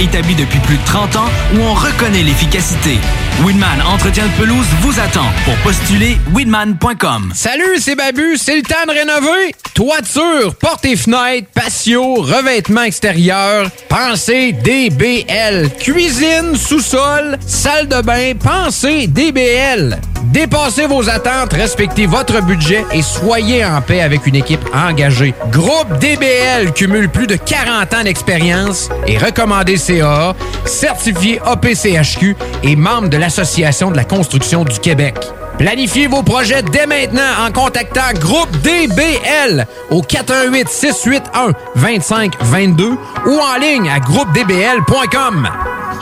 Établi depuis plus de 30 ans où on reconnaît l'efficacité. Winman Entretien de pelouse vous attend pour postuler winman.com. Salut, c'est Babu, c'est le temps de rénover. Toiture, portes et fenêtres, patio, revêtement extérieur, pensez DBL. Cuisine, sous-sol, salle de bain, pensez DBL. Dépassez vos attentes, respectez votre budget et soyez en paix avec une équipe engagée. Groupe DBL cumule plus de 40 ans d'expérience et recommandé CA, certifié APCHQ et membre de de la construction du Québec. Planifiez vos projets dès maintenant en contactant Groupe DBL au 418 681 2522 ou en ligne à groupedbl.com.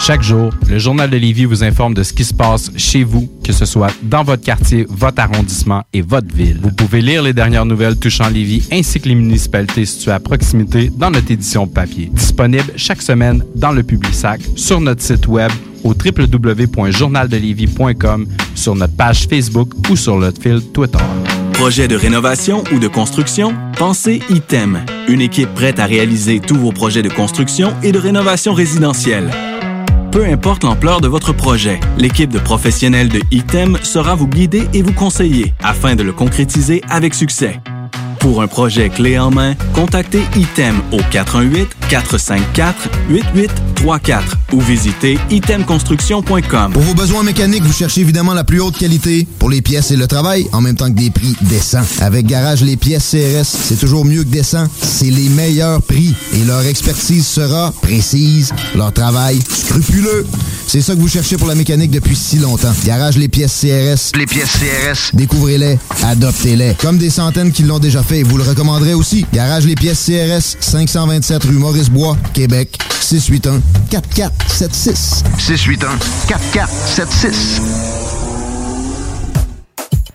Chaque jour, le Journal de Lévis vous informe de ce qui se passe chez vous, que ce soit dans votre quartier, votre arrondissement et votre ville. Vous pouvez lire les dernières nouvelles touchant Lévis ainsi que les municipalités situées à proximité dans notre édition papier. Disponible chaque semaine dans le Publisac, sur notre site web au www.journaldelévis.com, sur notre page Facebook ou sur notre fil Twitter. Projet de rénovation ou de construction? Pensez ITEM, une équipe prête à réaliser tous vos projets de construction et de rénovation résidentielle. Peu importe l'ampleur de votre projet, l'équipe de professionnels de ITEM sera vous guider et vous conseiller afin de le concrétiser avec succès. Pour un projet clé en main, contactez ITEM au 418-454-8834 ou visitez itemconstruction.com. Pour vos besoins mécaniques, vous cherchez évidemment la plus haute qualité pour les pièces et le travail, en même temps que des prix décents. Avec Garage Les Pièces CRS, c'est toujours mieux que décent. C'est les meilleurs prix et leur expertise sera précise, leur travail scrupuleux. C'est ça que vous cherchez pour la mécanique depuis si longtemps. Garage Les Pièces CRS. Les pièces CRS. Découvrez-les, adoptez-les. Comme des centaines qui l'ont déjà fait, vous le recommanderez aussi. Garage Les Pièces CRS, 527 rue Maurice-Bois, Québec, 681 4476.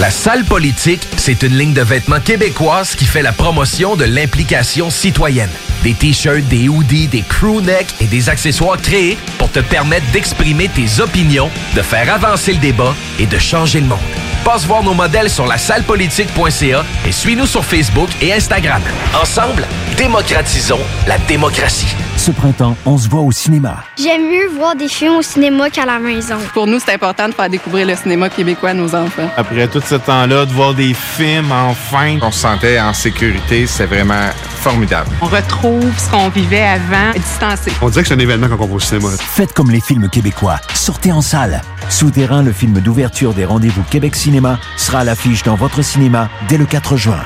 La salle politique, c'est une ligne de vêtements québécoise qui fait la promotion de l'implication citoyenne. Des t-shirts, des hoodies, des crewnecks et des accessoires créés pour te permettre d'exprimer tes opinions, de faire avancer le débat et de changer le monde. Passe voir nos modèles sur la sallepolitique.ca et suis-nous sur Facebook et Instagram. Ensemble, démocratisons la démocratie. Ce printemps, on se voit au cinéma. J'aime mieux voir des films au cinéma qu'à la maison. Pour nous, c'est important de faire découvrir le cinéma québécois à nos enfants. Après tout ce temps-là, de voir des films, enfin, on se sentait en sécurité. C'est vraiment formidable. On retrouve ce qu'on vivait avant, distancé. On dirait que c'est un événement quand on va au cinéma. Faites comme les films québécois. Sortez en salle. Souterrain, le film d'ouverture des rendez-vous Québec Cinéma, sera à l'affiche dans votre cinéma dès le 4 juin.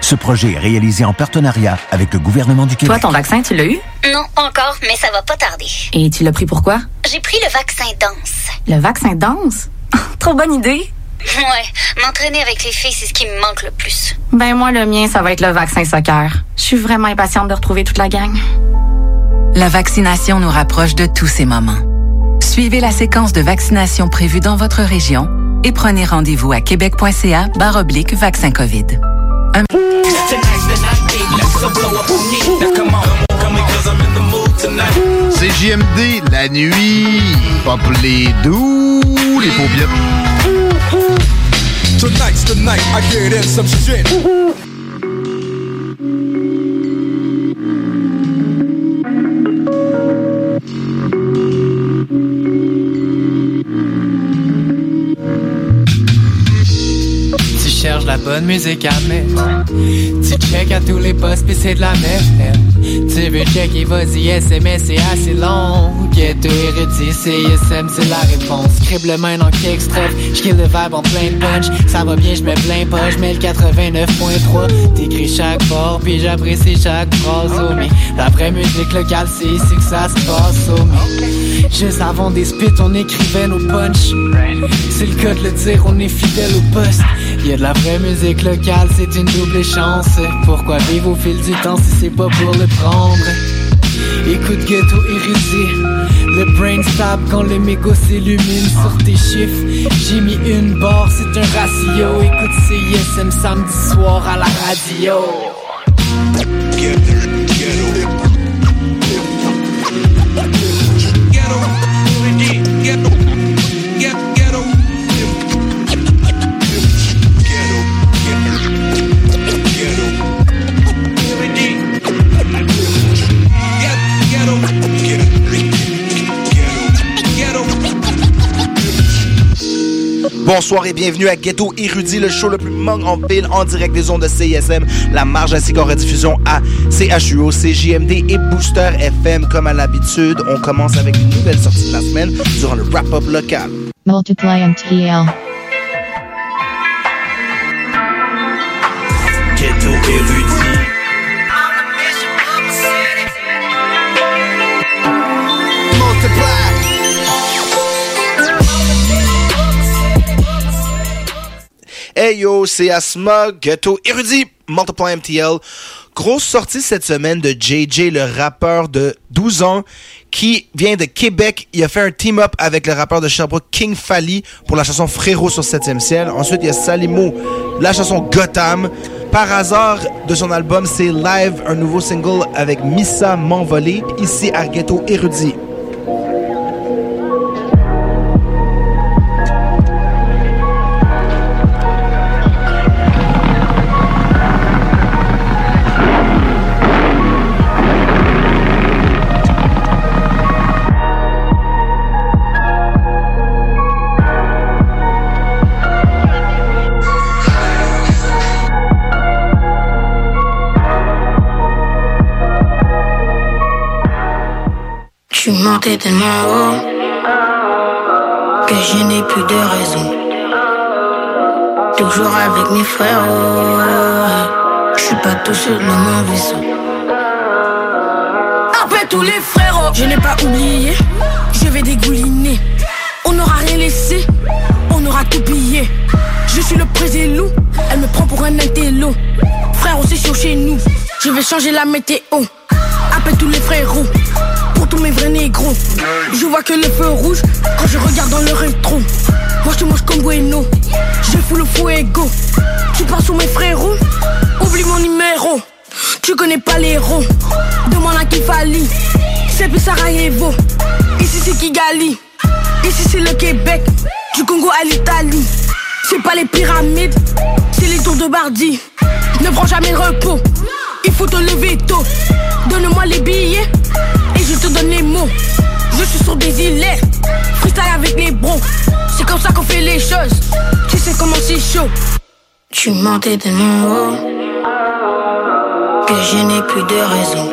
Ce projet est réalisé en partenariat avec le gouvernement du Québec. Toi, ton vaccin, tu l'as eu? Non, pas encore, mais ça va pas tarder. Et tu l'as pris pourquoi? J'ai pris le vaccin danse. Le vaccin danse? Trop bonne idée! Ouais, m'entraîner avec les filles, c'est ce qui me manque le plus. Ben moi, le mien, ça va être le vaccin soccer. Je suis vraiment impatiente de retrouver toute la gang. La vaccination nous rapproche de tous ces moments. Suivez la séquence de vaccination prévue dans votre région et prenez rendez-vous à québec.ca oblique vaccin COVID. Un- C'est JMD, la nuit. Pour les doux, les paupiètes. Tonight's the night I get in some shit. La bonne musique à mettre. Tu check à tous les postes pis c'est de la merde. Tu veux checker, vas-y, SMS, c'est assez long. Ghetto érudit, CSM, c'est la réponse. Scribble main dans extrait, j'kill le vibe en plein punch. Ça va bien, j'mets plein pas, j'mets le 89.3. T'écris chaque fort, puis j'apprécie chaque phrase, oh mais La vraie musique locale, c'est ici que ça se passe, oh mais Juste avant des spits, on écrivait nos punch. C'est le cas de le dire, on est fidèle au poste. Y'a de la vraie musique locale, c'est une double chance. Pourquoi vivre au fil du temps si c'est pas pour le prendre? Écoute ghetto érudit. Le brain stop quand le mégot s'illumine sur tes chiffres. J'ai mis une barre, c'est un ratio. Écoute CISM samedi soir à la radio Bonsoir et bienvenue à Ghetto Érudit, le show le plus mong en ville en direct des ondes de CISM, la marge ainsi qu'en rediffusion à CHUO, CJMD et Booster FM. Comme à l'habitude, on commence avec une nouvelle sortie de la semaine durant le wrap-up local. Multiply MTL. Ghetto Érudit. Yo, c'est Asma, Ghetto Érudit, Multiply MTL. Grosse sortie cette semaine de JJ, le rappeur de 12 ans, qui vient de Québec. Il a fait un team-up avec le rappeur de Sherbrooke, King Fally, pour la chanson Frérot sur 7e ciel. Ensuite, il y a Salimo, la chanson Gotham. Par hasard, de son album, c'est Live, un nouveau single avec Missa M'envolé, ici à Ghetto Érudit. Monté tellement haut que je n'ai plus de raison. Toujours avec mes frères, je suis pas tout seul dans mon vaisseau. Après tous les frérots, je n'ai pas oublié, je vais dégouliner. On n'aura rien laissé, on aura tout pillé. Je suis le président, elle me prend pour un intello. Frère, c'est chaud chez nous, je vais changer la météo. Appelle tous les frérots, Je vois que le feu rouge quand je regarde dans le rétro. Moi je te mange comme Bueno, je fous le fuego. Tu pars sur mes frérots, oublie mon numéro. Tu connais pas les héros, demande à qui Fali. C'est plus Sarajevo, ici c'est Kigali. Ici c'est le Québec, du Congo à l'Italie. C'est pas les pyramides, c'est les tours de Bardi. Ne prends jamais repos, il faut te lever tôt. Donne-moi les billets et je te donne les mots. Je suis sur des îlets, freestyle avec les bros. C'est comme ça qu'on fait les choses, tu sais comment c'est chaud. Je suis monté tellement haut que je n'ai plus de raison.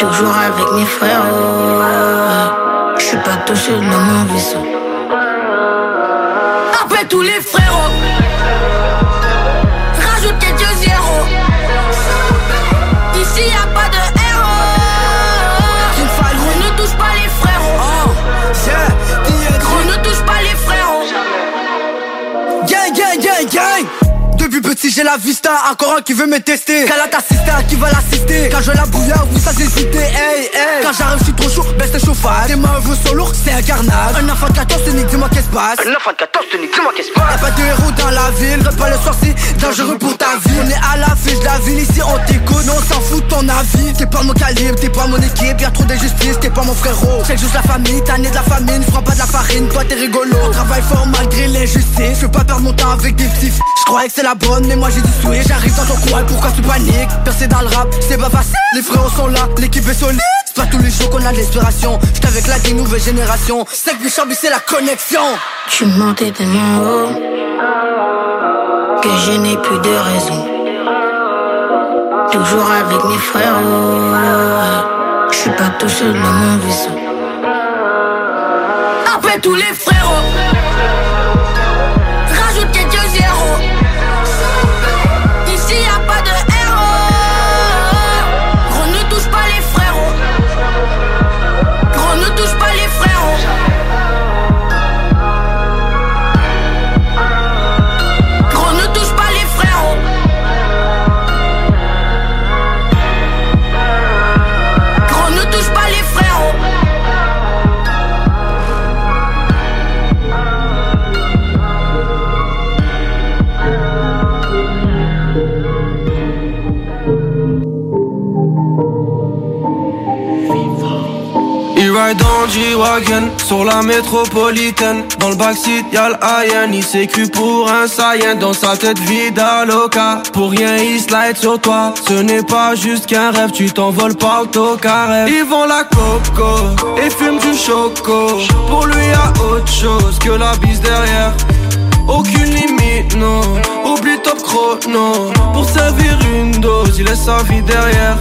Toujours avec mes frères, je suis pas tout seul dans mon vaisseau. Après tous les frérots, j'ai la vista, encore un qui veut me tester Calate assista, qui va l'assister Quand je la bouillard, vous ça hésiter, hey, hey Quand j'arrive je suis trop chaud, baisse tes chauffeurs face. Tes meufs sont lourds, c'est un carnage. Un enfant de 14, te nique, dis-moi qu'est-ce passe. Un enfant de 14, te nique, dis-moi qu'est-ce passe. Y'a pas de héros dans la ville, repas le soir, c'est dangereux pour ta vie. On est à la fiche de la ville, ici on t'écoute, non on s'en fout de ton avis. T'es pas mon calibre, t'es pas mon équipe, y'a trop d'injustice, t'es pas mon frérot. C'est juste la famille, t'as né de la famine, prends pas de la farine, toi t'es rigolo. On travaille fort malgré l'injustice, je veux pas perdre mon temps avec des petits. Je croyais que c'est la bonne, mais moi j'ai du switch. J'arrive dans ton coin, pourquoi tu paniques? Percer dans le rap, c'est pas facile. Les frérots sont là, l'équipe est solide. C'est pas tous les jours qu'on a l'inspiration. J'étais avec la des nouvelle génération. C'est que Bichambi, c'est la connexion. Tu montais tellement haut que je n'ai plus de raison. Toujours avec mes frères, je suis pas tout seul dans mon vaisseau. Appelle tous les frérots. Dans G-Wagon sur la métropolitaine. Dans le backseat y'a l'Ayen Il cru pour un saïen. Dans sa tête vide à loca Pour rien il slide sur toi. Ce n'est pas juste qu'un rêve Tu t'envoles pas autocarré Ils vont la coco Et fument du choco. Pour lui y'a autre chose que la bise derrière. Aucune limite, non. Oublie top chrono. Pour servir une dose, il laisse sa vie derrière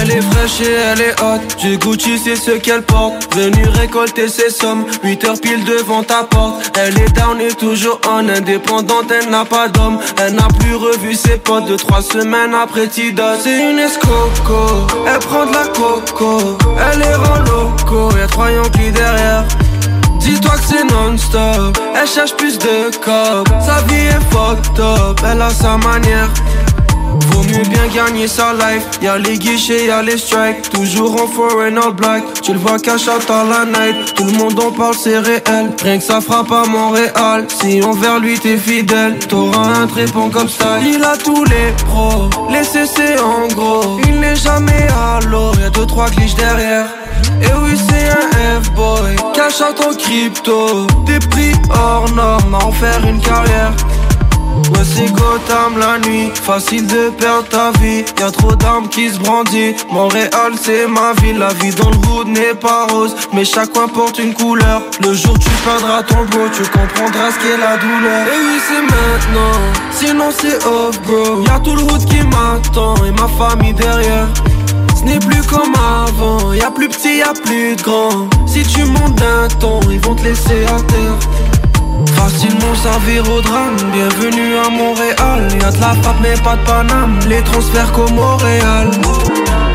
elle est fraîche et elle est haute. Du Gucci c'est ce qu'elle porte. Venu récolter ses sommes. 8 heures pile devant ta porte. Elle est down et toujours on. Indépendante elle n'a pas d'homme. Elle n'a plus revu ses potes. De trois semaines après Tidal C'est une escoco Elle prend de la coco. Elle est en loco. Y'a trois Yankees derrière. Dis-toi que c'est non-stop. Elle cherche plus de cop Sa vie est fucked up. Elle a sa manière Vaut mieux bien gagner sa life. Y'a les guichets, y'a les strikes. Toujours en foreign all black. Tu le vois cash out à la night. Tout le monde en parle, c'est réel. Rien que ça frappe à Montréal. Si envers lui t'es fidèle, t'auras un trépon comme ça. Il a tous les pros, les CC en gros. Il n'est jamais à l'eau, y'a deux trois glitches derrière. Et oui, c'est un F-boy. Cash out en crypto. Des prix hors normes à en faire une carrière. Ouais c'est Gotham la nuit, facile de perdre ta vie. Y'a trop d'armes qui se brandissent. Montréal c'est ma ville, la vie dans le hood n'est pas rose. Mais chaque coin porte une couleur. Le jour tu perdras ton beau, tu comprendras ce qu'est la douleur. Et oui c'est maintenant, sinon c'est off bro. Y'a tout le hood qui m'attend. Et ma famille derrière. Ce n'est plus comme avant, y'a plus petit, y'a plus grand. Si tu montes d'un ton, ils vont te laisser à terre Facilement servir au drame, bienvenue à Montréal. Y'a de la frappe mais pas de Paname, les transferts qu'au Montréal.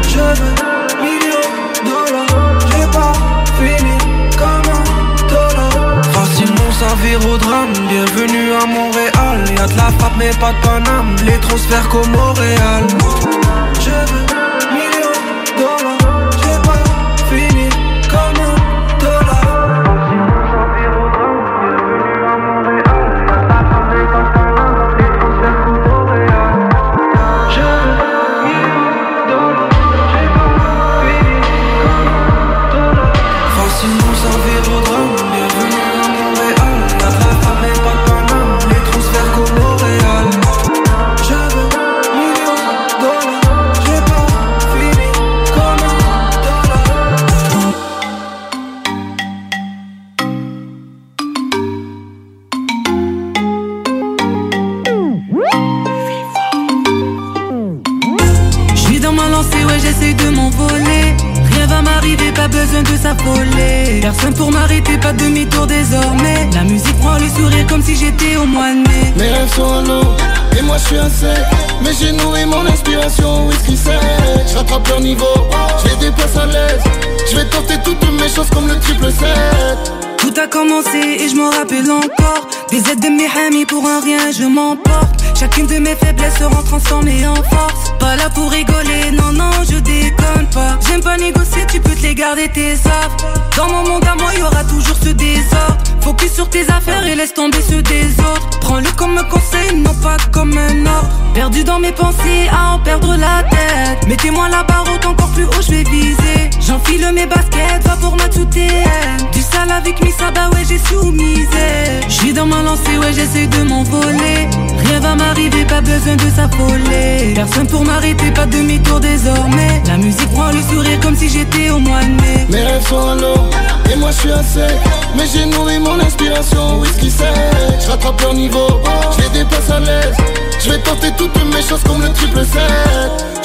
Je veux millions de dollars, j'ai pas fini comme un Facilement servir au drame, bienvenue à Montréal. Y'a de la frappe mais pas de Paname, les transferts qu'au Montréal. Je veux s'affoler. Personne pour m'arrêter, pas de demi-tour désormais. La musique prend le sourire comme si j'étais au mois de mai. Mes rêves sont en eau, et moi je suis un sec Mes genoux et mon inspiration, whisky sec Je rattrape leur niveau, je les déplace à l'aise Je vais tenter toutes mes choses comme le triple 7 Tout a commencé et je m'en rappelle encore. Des aides de mes amis pour un rien, je m'emporte. Chacune de mes faiblesses sera transformée en force. Pas là pour rigoler, non, non, je déconne pas. J'aime pas négocier, tu peux te les garder tes offres. Dans mon monde à moi, y aura toujours ce désordre. Focus sur tes affaires et laisse tomber ceux des autres. Prends-le comme un conseil, non pas comme un ordre. Perdu dans mes pensées, à en perdre la tête. Mettez-moi la barre encore plus haut, je vais viser. J'enfile mes baskets, va pour ma tout Du sale avec Missa, bah ouais, j'ai soumisé. J'suis dans ma lancée, ouais, j'essaie de m'envoler. Rien va m'arriver, pas besoin de s'affoler. Personne pour m'arrêter, pas demi-tour désormais. La musique prend le sourire comme si j'étais au mois de mai. Mes rêves sont à et moi je suis à sec. Mais j'ai nourri mon inspiration, whisky sec. Je rattrape leur niveau, je les dépasse à l'aise. Je vais tenter toutes mes choses comme le triple 7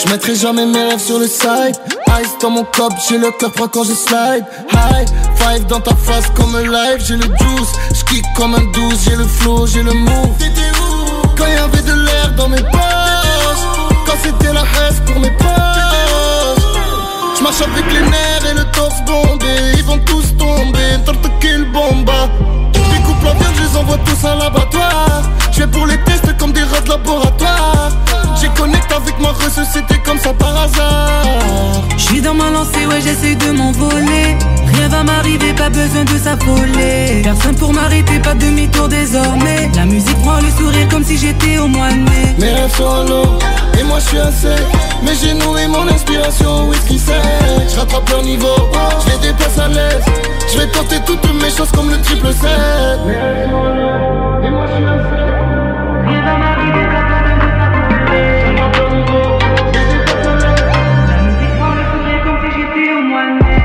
Je mettrai jamais mes rêves sur le side. Ice dans mon cop, j'ai le cœur froid quand je slide. High five dans ta face comme un live. J'ai le juice, j'kick comme un douce J'ai le flow, j'ai le move. Quand y'avait de l'air dans mes poches. Quand c'était la haine pour mes poches J'marche avec les nerfs et le torse bombé Ils vont tous tomber, torte kill bomba. Découpe la viande, je les envoie tous à l'abattoir. Je vais pour les tests comme des rats de laboratoire. J'ai connecté avec ma c'était comme ça par hasard. Je suis dans ma lancée, ouais j'essaie de m'envoler. Rien va m'arriver, pas besoin de s'affoler. Personne pour m'arrêter, pas demi-tour désormais. La musique prend le sourire comme si j'étais au mois de mai. Mes rêves sont à l'eau, et moi je suis sec Mais j'ai nourri mon inspiration, whisky sec Je rattrape leur niveau, je les dépasse à l'aise. Je vais tenter toutes mes choses comme le triple 7 Mes rêves sont à l'eau, et moi je suis sec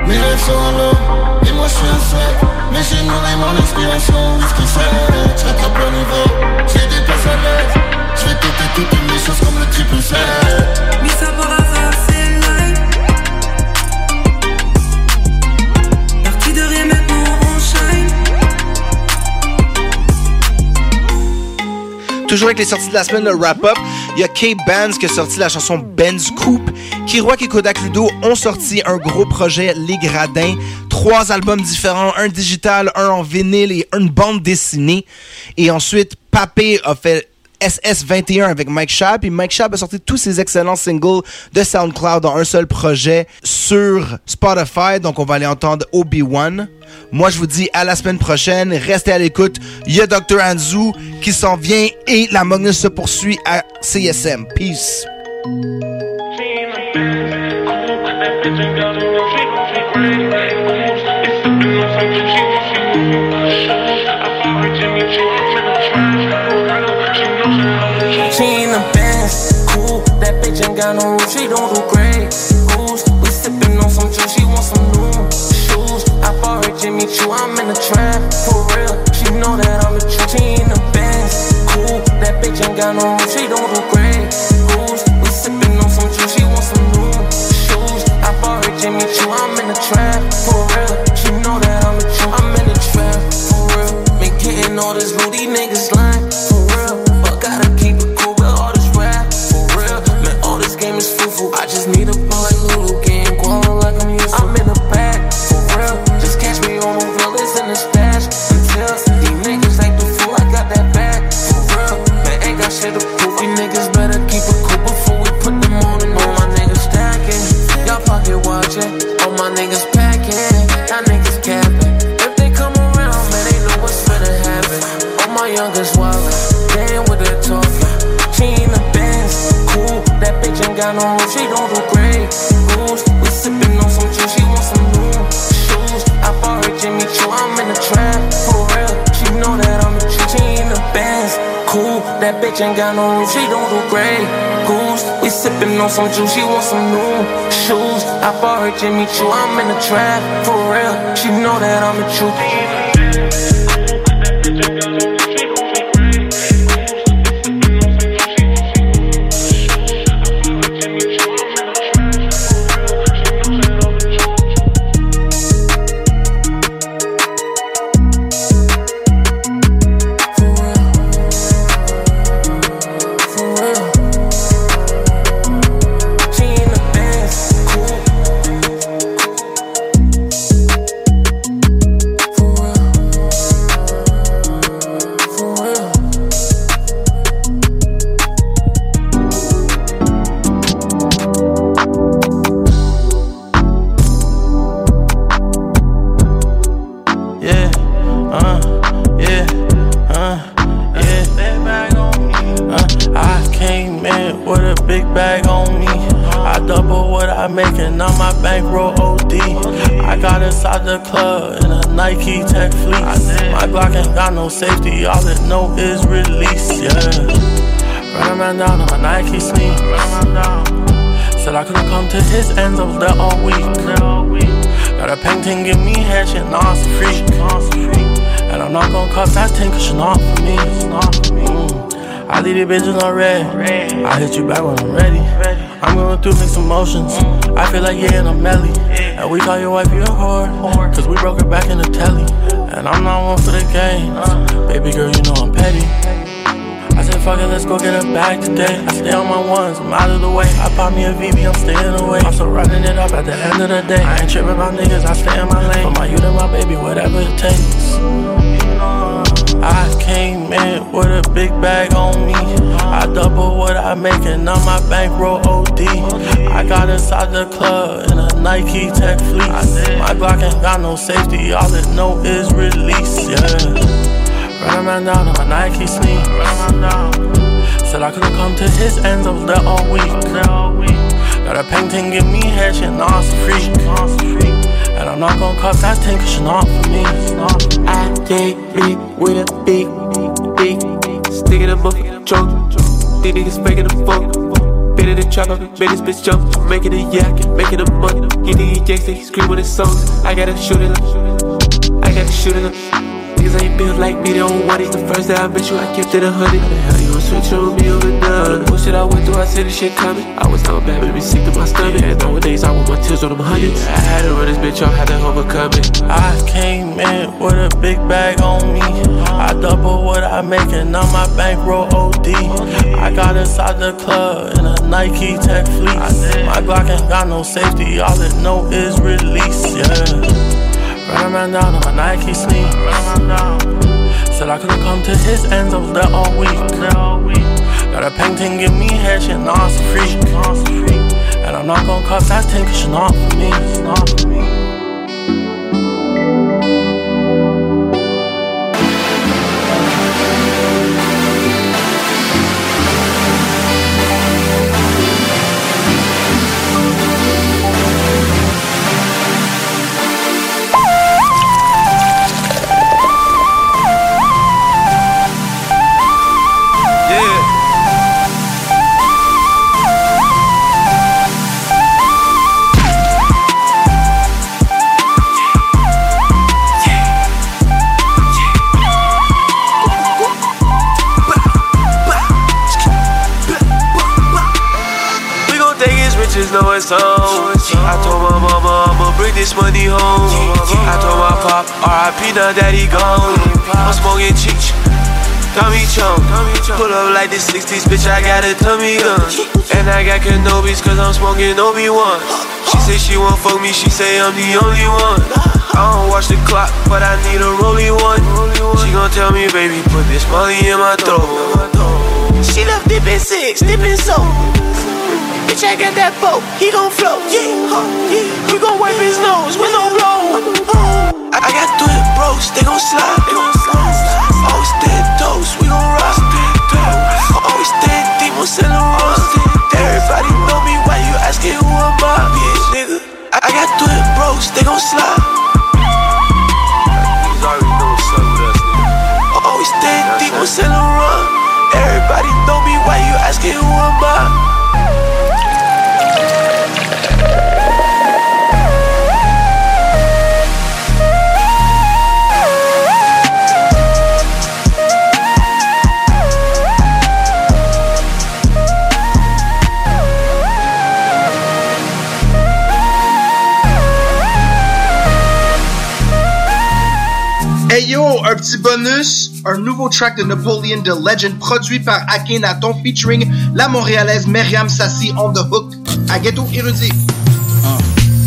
mes rêves sont à l'eau, et moi je suis un sec Mais j'ai nourri mon inspiration, whisky sec Je rattrape le niveau, toutes mes choses comme le triple 7 Mais ça par hasard c'est live Parti de rien maintenant on shine Toujours avec les sorties de la semaine, le wrap-up, il y a Kate Benz qui a sorti la chanson Benz Coupe. Kiroak et Kodak Ludo ont sorti un gros projet, Les Gradins. Trois albums différents, un digital, un en vinyle et une bande dessinée. Et ensuite, Papé a fait SS21 avec Mike Schaap. Et Mike Schaap a sorti tous ses excellents singles de SoundCloud dans un seul projet sur Spotify. Donc, on va aller entendre Obi-Wan. Moi, je vous dis à la semaine prochaine. Restez à l'écoute. Il y a Dr. Anzu qui s'en vient et la Magnus se poursuit à CSM. Peace. She in the Benz, cool. That bitch ain't got no roof, she don't do great. Goose, we sippin' on some juice, she want some new shoes. I bought her Jimmy Choo, I'm in the trap, for real. She know that I'm the truth. She in the Benz, cool. That bitch ain't got no roof, she don't do great. Goose, we sippin' on some juice, she want some new shoes. I bought her Jimmy Choo, I'm in the trap, for real. Got no roof, she don't do great. Goose, we sippin' on some juice, she want some new shoes. I bought her Jimmy Choo, I'm in the trap, for real. She know that I'm the truth. She in the Benz, cool. That bitch ain't got no roof, she don't do great. Goose, we sippin' on some juice, she want some new shoes. I bought her Jimmy Choo, I'm in the trap, for real. She know that I'm the truth. Call your wife your whore. Cause we broke her back in the telly. And I'm not one for the games. Baby girl, you know I'm petty. I said, fuck it, let's go get a bag today. I stay on my ones, I'm out of the way. I pop me a VB, I'm staying away. I'm still running it up at the end of the day. I ain't tripping about niggas, I stay in my lane. For my youth and my baby, whatever it takes. I came in with a big bag on me. I double what I make and now my bankroll OD. I got inside the club in a Nike Tech fleece. My Glock ain't got no safety, all it know is release, yeah. Run a man down on my Nike sneaks. Said I couldn't come to his ends, I was there all week. Got a painting, give me head, shit, nah, it's a freak. And I'm not gonna cuff that thing, cause you're not for me. I get me with a big, big, stick in a motherfucking trunk. These niggas making a fuck. The trap, made this bitch jump. Making it, yeah, make it a money. He Jakes, he scream with his songs. I gotta shoot it up. I gotta shoot it up. Niggas ain't built like me, they don't want it. The first day I met you, I kept it a hundred. How the hell you gon' switch on me over now? The bullshit I went through, I said this shit coming. I was down bad, baby, sick to my stomach. And nowadays, I want my tears on them hundreds. I had to run this bitch off, had to overcome it. I came in with a big bag on me. I double what I make and now my bankroll OD. I got inside the club Nike Tech fleece. My Glock ain't got no safety, all it know is release, yeah. Run a man down on my Nike sneaks. Said I couldn't come to his ends, I was there all week. Got a painting, give me head, shit, nah, it's a freak. And I'm not gonna cuff that thing, cause you're not for me. It's not for me. Riches, know it's on. I told my mama I'ma bring this money home. I told my pop, RIP, now he gone. I'm smoking cheech. Tommy Chong, pull up like the 60s, bitch. I got a tummy gun, and I got Kenobis, cause I'm smoking Obi-Wan. She say she won't fuck me, she say I'm the only one. I don't watch the clock, but I need a rolly one. She gon' tell me, baby, put this money in my throat. She left dipping six, dipping soap. Bitch, I got that boat, he gon' float. Yeah, huh, yeah. We gon' wipe his nose with no blow. I, I got three bros, they gon' slide. They gon' slide. Always dead toast, we gon' rock. Always dead demons in the run. Everybody know me, why you asking who I'm I? Bitch, nigga. I, I got three bros, they gon' slide. Niggas already know what's with us, nigga. Always dead demons in the run. Everybody know me, why you asking who I'm I? Yo, un petit bonus, un nouveau track de Napoleon the Legend produit par Akhenaton featuring la montréalaise Myriam Sassi on the hook à Ghetto Érudit. Uh,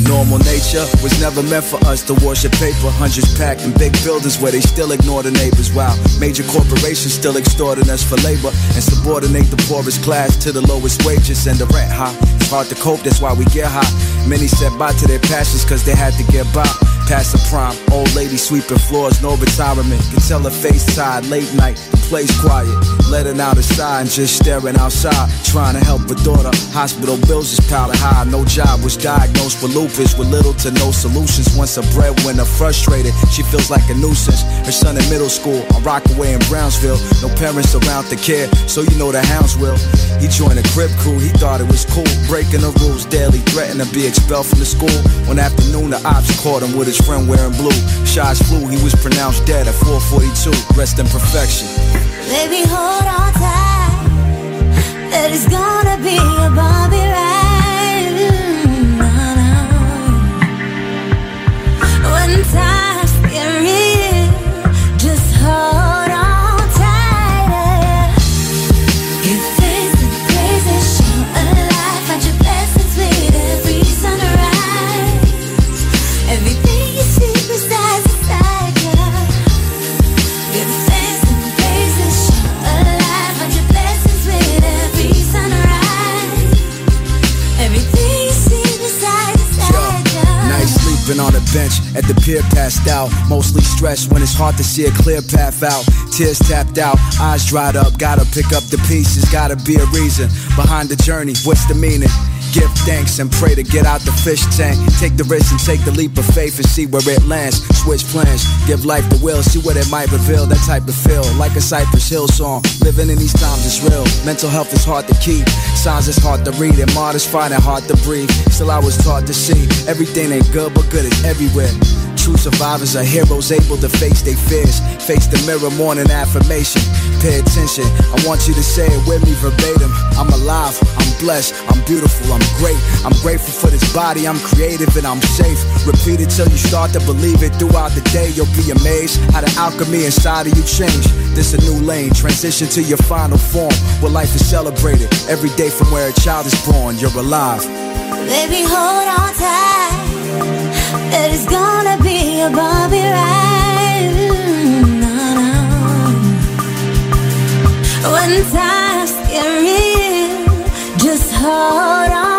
normal nature was never meant for us to worship paper. Hundreds packed in big buildings where they still ignore the neighbors. While major corporations still extorting us for labor and subordinate the poorest class to the lowest wages and the rent high. Hard to cope, that's why we get high. Many set by to their passions cause they had to get by. Past the prime, old lady sweeping floors, no retirement. Can tell her face tired, late night, the place quiet. Letting out a sigh and just staring outside, trying to help her daughter. Hospital bills is powder high, no job was diagnosed with lupus with little to no solutions. Once a breadwinner frustrated, she feels like a nuisance. Her son in middle school, on Rockaway in Brownsville, no parents around to care, so you know the hounds will. He joined a crib crew, he thought it was cool, breaking the rules daily, threatened to be expelled from the school. One afternoon, the ops caught him with his friend wearing blue. Shots flew, he was pronounced dead at 442. Rest in perfection. Baby, hold on tight. That it's gonna be a bumpy ride. Mm, no, no. When times bench at the pier passed out. Mostly stressed when it's hard to see a clear path out. Tears tapped out, eyes dried up. Gotta pick up the pieces, gotta be a reason behind the journey. What's the meaning? Give thanks and pray to get out the fish tank. Take the risk and take the leap of faith and see where it lands. Switch plans, give life the will, see what it might reveal. That type of feel, like a Cypress Hill song. Living in these times is real. Mental health is hard to keep. Signs is hard to read, and martyrs find it hard to breathe. Still, I was taught to see everything ain't good, but good is everywhere. True survivors are heroes able to face their fears. Face the mirror, morning affirmation. Pay attention, I want you to say it with me verbatim. I'm alive, I'm blessed, I'm beautiful, I'm great. I'm grateful for this body, I'm creative and I'm safe. Repeat it till you start to believe it throughout the day. You'll be amazed how the alchemy inside of you change. This a new lane, transition to your final form where life is celebrated. Every day from where a child is born, you're alive. Baby, hold on tight. That it's gonna be a bumpy ride. When times get real, just hold on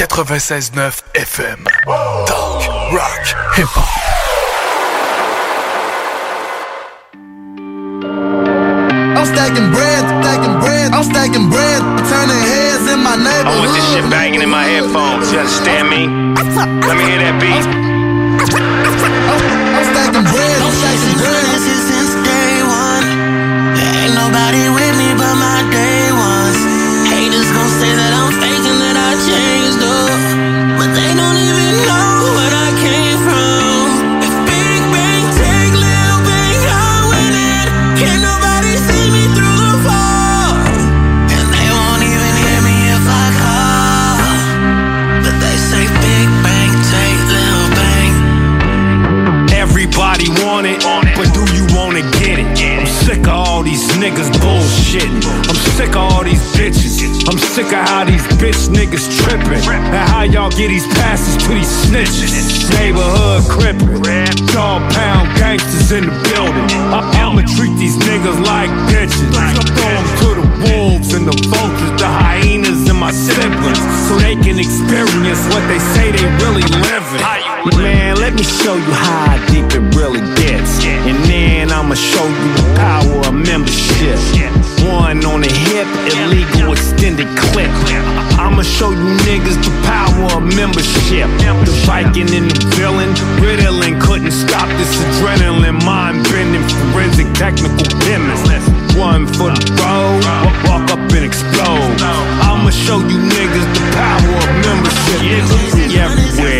96.9 FM. Talk, rock, hip-hop. I'm stacking bread, stacking bread, I'm stacking bread, turning heads in my I neighborhood. want this shit banging in my headphones. You understand me? Let me hear that beat. Sick of how these bitch niggas tripping. And how y'all get these passes to these snitches. Neighborhood crippin'. Dog pound gangsters in the building. I- I'ma treat these niggas like bitches. I throw 'em to the wolves and the vultures, the hyenas and my siblings. So they can experience what they say they really living. Man, let me show you how deep it really gets. And then I'ma show you the power of membership. One on the hip, illegal extended clip. I'ma show you niggas the power of membership. The Viking and the villain, Ritalin couldn't stop this adrenaline, mind bending, forensic, technical chemist. One for the road, wa- walk up and explode. I'ma show you niggas the power of membership. Everywhere.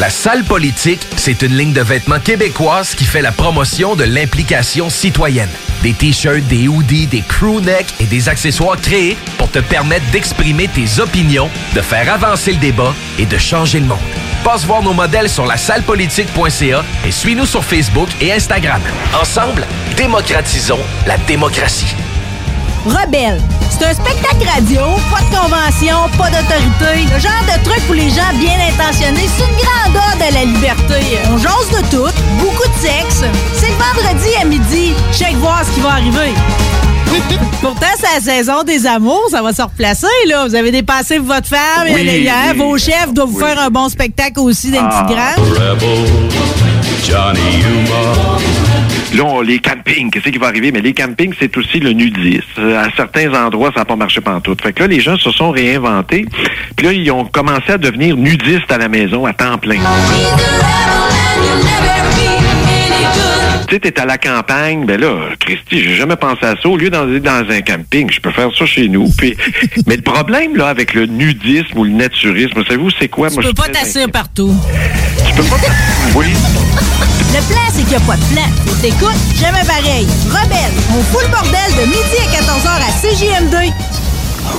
La salle politique, c'est une ligne de vêtements québécoise qui fait la promotion de l'implication citoyenne. Des t-shirts, des hoodies, des crew necks et des accessoires créés pour te permettre d'exprimer tes opinions, de faire avancer le débat et de changer le monde. Passe voir nos modèles sur la sallepolitique.ca et suis-nous sur Facebook et Instagram. Ensemble, démocratisons la démocratie. Rebelle. C'est un spectacle radio, pas de convention, pas d'autorité. Le genre de truc pour les gens bien intentionnés. C'est une grande ode à la liberté. On jase de tout, beaucoup de sexe. C'est le vendredi à midi. Check voir ce qui va arriver. Pourtant, c'est la saison des amours, ça va se replacer, là. Vous avez dépassé votre femme, Oui, oui. vos chefs doivent vous faire un bon spectacle aussi d'un Ah. petit grand. Johnny Yuma. Là, on- les campings, qu'est-ce qui va arriver? Mais les campings, c'est aussi le nudisme. Euh, À certains endroits, ça n'a pas marché pantoute. Fait que là, les gens se sont réinventés. Puis là, ils ont commencé à devenir nudistes à la maison à temps plein. Tu sais, t'es à la campagne, ben là, Christy, j'ai jamais pensé à ça. Au lieu d'aller dans un camping, je peux faire ça chez nous. Puis, mais le problème, là, avec le nudisme ou le naturisme, savez-vous, c'est quoi? Tu Moi, je peux pas t'asseoir partout. Tu peux pas Oui. Le plan, c'est qu'il n'y a pas de plan. Et t'écoutes, jamais pareil. Rebelle, mon full bordel de midi à 14h à CJM2.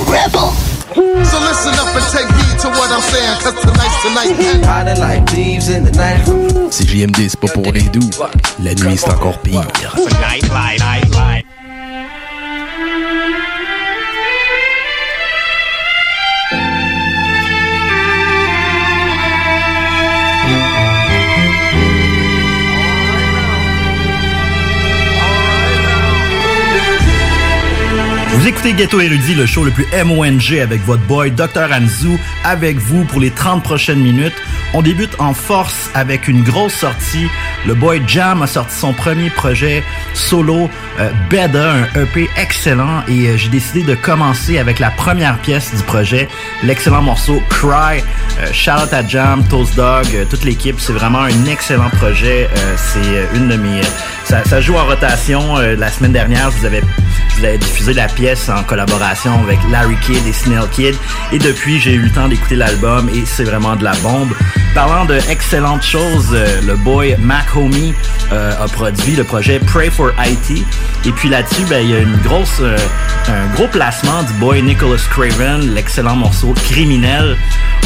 Rebel. So listen up and take heed to what I'm saying, cause tonight's tonight. Riding like thieves in the night. C'est JMD, c'est pas pour les doux. La nuit, c'est encore pire. Vous écoutez Ghetto Érudit, le show le plus MONG avec votre boy Dr. Anzu, avec vous pour les 30 prochaines minutes. On débute en force avec une grosse sortie. Le boy Jam a sorti son premier projet solo, euh, Beda, un EP excellent, et euh, j'ai décidé de commencer avec la première pièce du projet, l'excellent morceau Cry. Euh, shout out à Jam, Toast Dog, euh, toute l'équipe, c'est vraiment un excellent projet. C'est une de mes... Ça, joue en rotation. La semaine dernière, vous avais diffusé la pièce en collaboration avec Larry Kidd et Snail Kid. Et depuis, j'ai eu le temps d'écouter l'album et c'est vraiment de la bombe. Parlant de excellentes choses, euh, le boy Mac Homie euh, a produit le projet Pray for IT. Et puis là-dessus, ben, il y a euh, un gros placement du boy Nicholas Craven, l'excellent morceau Criminel.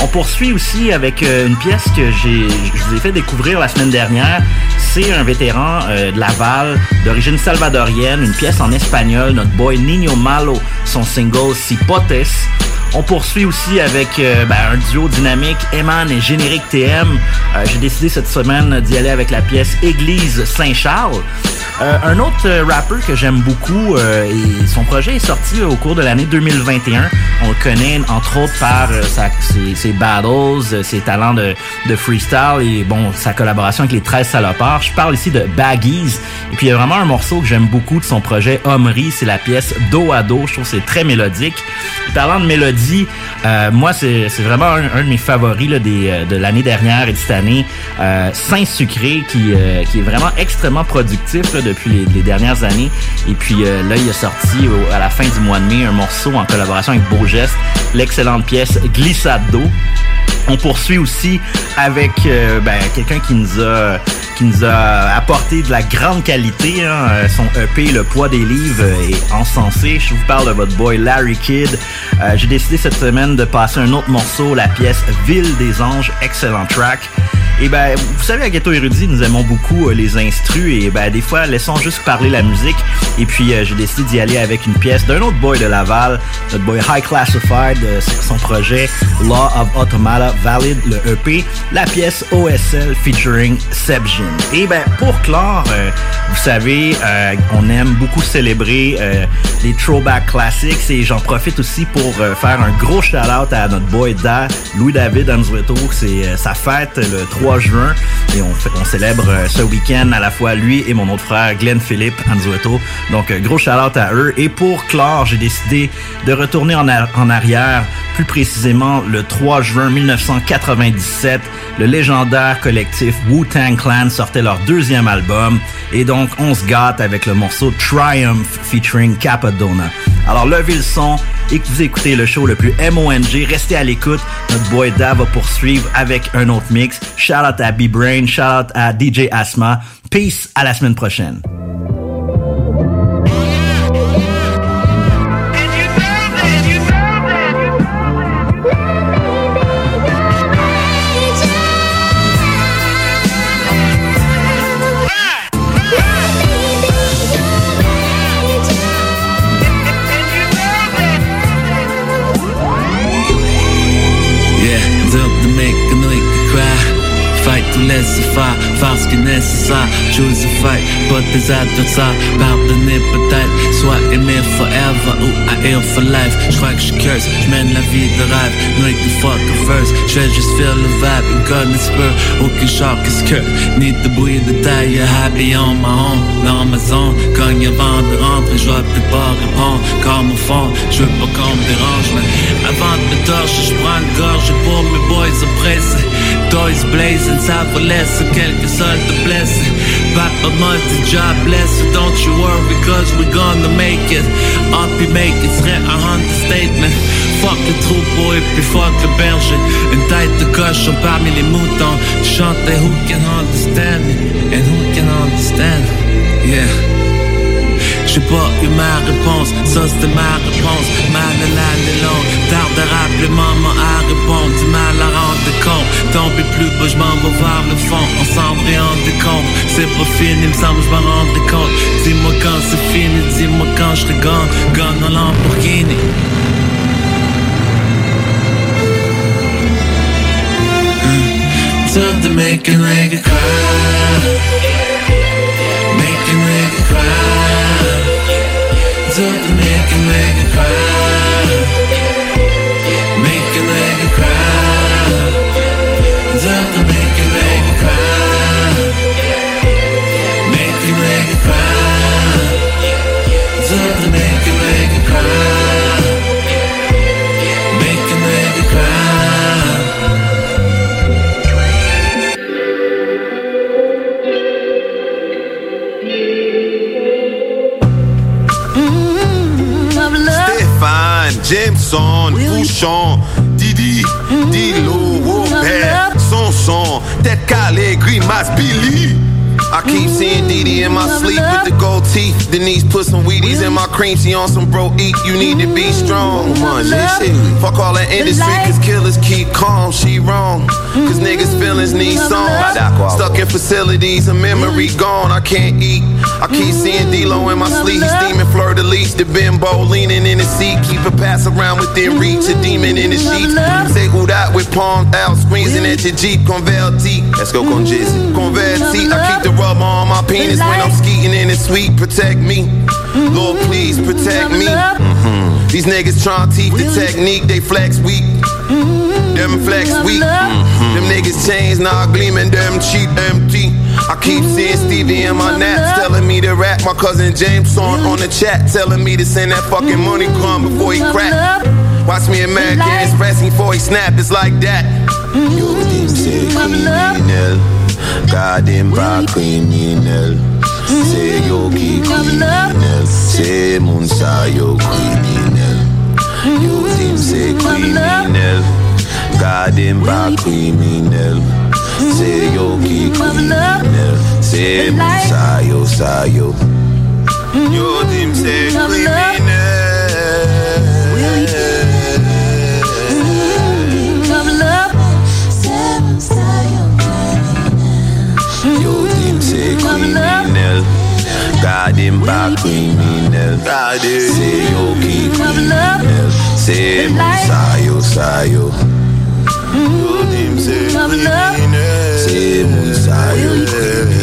On poursuit aussi avec une pièce que j'ai, je vous ai fait découvrir la semaine dernière. C'est un vétéran de Laval, d'origine salvadorienne, une pièce en espagnol, notre boy Nino Malo, son single Cipotes. On poursuit aussi avec euh, ben, un duo dynamique, Eman et Générique TM. Euh, J'ai décidé cette semaine d'y aller avec la pièce Église Saint-Charles. Euh, un autre euh, rappeur que j'aime beaucoup, et son projet est sorti au cours de l'année 2021. On le connaît entre autres par ses, battles, ses talents de, freestyle et bon sa collaboration avec les 13 salopards. Je parle ici de Baggies. Et puis il y a vraiment un morceau que j'aime beaucoup de son projet Homery, c'est la pièce Do à Do. Je trouve c'est très mélodique. De mélodie, euh, moi c'est vraiment un, de mes favoris euh, de l'année dernière et de cette année. Euh, Saint Sucré qui, est vraiment extrêmement productif depuis les, dernières années. Et puis là, il a sorti à la fin du mois de mai un morceau en collaboration avec Beau Geste, l'excellente pièce Glissade d'eau. On poursuit aussi avec ben, quelqu'un qui nous a qui nous a apporté de la grande qualité. hein. Son EP Le poids des livres est encensé. Je vous parle de votre boy Larry Kidd. J'ai décidé cette semaine de passer un autre morceau, la pièce Ville des anges, excellent track. Et ben, vous savez, à Ghetto Érudit, nous aimons beaucoup euh, les instrus et ben, des fois, laissons juste parler la musique. Et puis, euh, j'ai décidé d'y aller avec une pièce d'un autre boy de Laval, notre boy High Classified, euh, son projet Law of Automata Valid, le EP, la pièce OSL featuring Sebjin. Et ben, pour clore, vous savez, on aime beaucoup célébrer les throwback classics et j'en profite aussi pour faire un gros shout-out à notre boy Da, Louis-David Anzueto. C'est sa fête le 3 juin et on, célèbre euh, ce week-end à la fois lui et mon autre frère Glenn Philippe Anzueto. Donc, euh, gros shout-out à eux. Et pour clore, j'ai décidé de retourner en arrière, plus précisément le 3 juin 1997. Le légendaire collectif Wu-Tang Clan sortait leur deuxième album et donc on se gâte avec le morceau Triumph featuring Capadonna. Alors levez le son et que vous écoutez le show le plus MONG, restez à l'écoute. Notre boy Da va poursuivre avec un autre mix. Shout out à B-Brain, shout out à DJ Asma. Peace, à la semaine prochaine. Yeah, it's up faire, faire ce qui est nécessaire. Choose a fight, pas tes adversaires. Pardonner peut-être, soit aimer forever ou haïr for life. J'crois que j'curse, j'mène la vie de rêve. No you fuck a first, j'fais juste feel le vibe. Une connaisse peu, aucun char que. Ni de bruit de taille, happy on my own. Dans ma zone, cogne avant de rentrer, j'vois plus pas répondre. Comme au fond, j'veux pas qu'on me dérange, mais avant de me torcher, j'prends une gorge pour mes boys oppressés. Toys blazing, ça va laisser quelques job blessed, don't you worry, cause we gonna make it. Up, you un understatement. Fuck le troupeau et puis fuck le berger. Une tête de cochon parmi les moutons. Chanter who can understand me? And who can understand? Yeah. J'ai pas eu ma réponse, ça c'était ma réponse. Mal à l'année longue, tarde à rappeler maman à répondre. Du mal à rendre compte, tomber plus bas, j'm'en vais vers le fond. Ensemble et en décompte, c'est pas fini, me semble j'm'en rendrai compte. Dis-moi quand c'est fini, dis-moi quand j'serai gone, gone en Lamborghini. To make a nigga cry Make a nigga cry Time to make a nigga cry. Make a nigga cry. Time to make a nigga cry. Make a nigga cry. Time to make a nigga cry Jameson, Bouchon, Didi, Dilo, Robert, Sanson, tête calée, grimace, Billy. I keep seeing Didi in my sleep with the gold teeth. Denise put some Wheaties in my cream. She on some bro eat. You need to be strong. Man, shit. Fuck all that industry, cause killers keep calm. She wrong. Cause niggas' feelings need songs. Stuck in facilities, a memory gone. I can't eat. I keep seeing D-Lo in my sleep. Steaming fleur de lis. The bimbo leaning in the seat. Keep a pass around within reach. A demon in the sheets. Say who that with palm out. Squeezing at your Jeep. Converti. Let's go con Jizzy. Converti. I keep the rubber on my penis when I'm skeeting in the sweet. Protect me. Lord, please protect me. Mm-hmm. These niggas trying teach the technique. They flex weak. Them flex weak. Mm-hmm. Them niggas chains now gleaming. Them cheap empty. I keep seeing Stevie in my naps telling me to rap. My cousin James on on the chat telling me to send that fucking money come before he crack. Watch me and Mad Can express before he snap. It's like that. Yo, dim say criminal. Garden bar criminal. Say yo ki criminal. Say Munsa yo criminal. Yo dim say criminal. Garden bar criminal. Seyo kikine Sebo sayo sayo. Yo dim se kikine Yo dim se kikine Ka dim pa kikine Seyo kikine Sebo sayo sayo. Yo Se moun sa yo.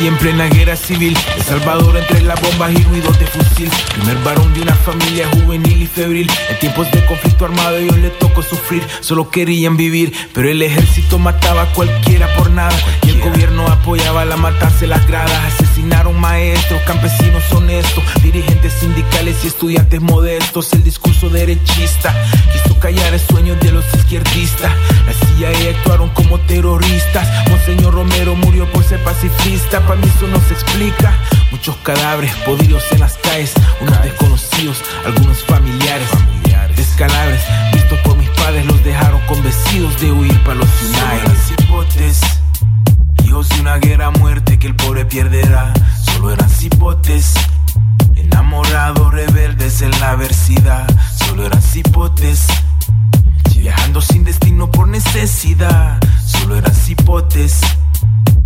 Nací en plena guerra civil. El Salvador entre las bombas y ruidos de fusil. Primer varón de una familia juvenil y febril. En tiempos de conflicto armado ellos le tocó sufrir. Solo querían vivir, pero el ejército mataba a cualquiera por nada. Y el gobierno apoyaba la matarse las gradas. Maestros, campesinos honestos, dirigentes sindicales y estudiantes modestos. El discurso derechista quiso callar el sueño de los izquierdistas. La CIA actuaron como terroristas. Monseñor Romero murió por ser pacifista. Para mí eso no se explica. Muchos cadáveres podridos en las calles, unos desconocidos, algunos familiares. Descalabres, vistos por mis padres, los dejaron convencidos de huir para los United. Hijos de una guerra muerte que el pobre perderá. Solo eran cipotes, enamorados, rebeldes en la adversidad. Solo eran cipotes, viajando sin destino por necesidad. Solo eran cipotes.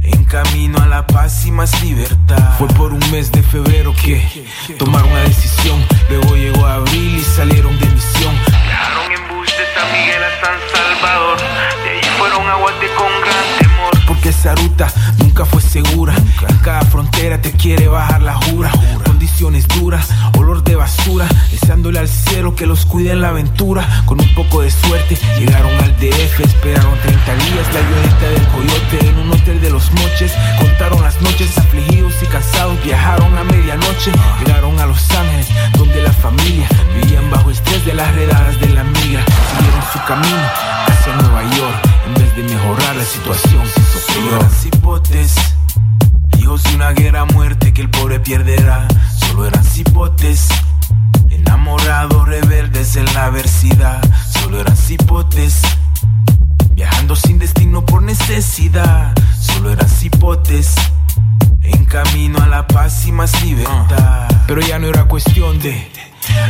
En camino a la paz y más libertad. Fue por un mes de febrero que tomaron una decisión. Luego llegó abril y salieron de esa ruta nunca fue segura. En cada frontera te quiere bajar la jura. Condiciones duras, olor de basura. Deseándole al cielo que los cuide en la aventura. Con un poco de suerte llegaron al DF. Esperaron 30 días la avioneta del coyote en un hotel de los moches. Contaron las noches afligidos y cansados. Viajaron a medianoche. Llegaron a Los Ángeles, donde la familia vivían bajo estrés de las redadas de la migra. Siguieron su camino la situación, se hizo peor. cipotes, hijos de una guerra muerte que el pobre perderá. Solo eran cipotes, enamorados, rebeldes en la adversidad. Solo eran cipotes, viajando sin destino por necesidad. Solo eran cipotes. En camino a la paz y más libertad. Pero ya no era cuestión de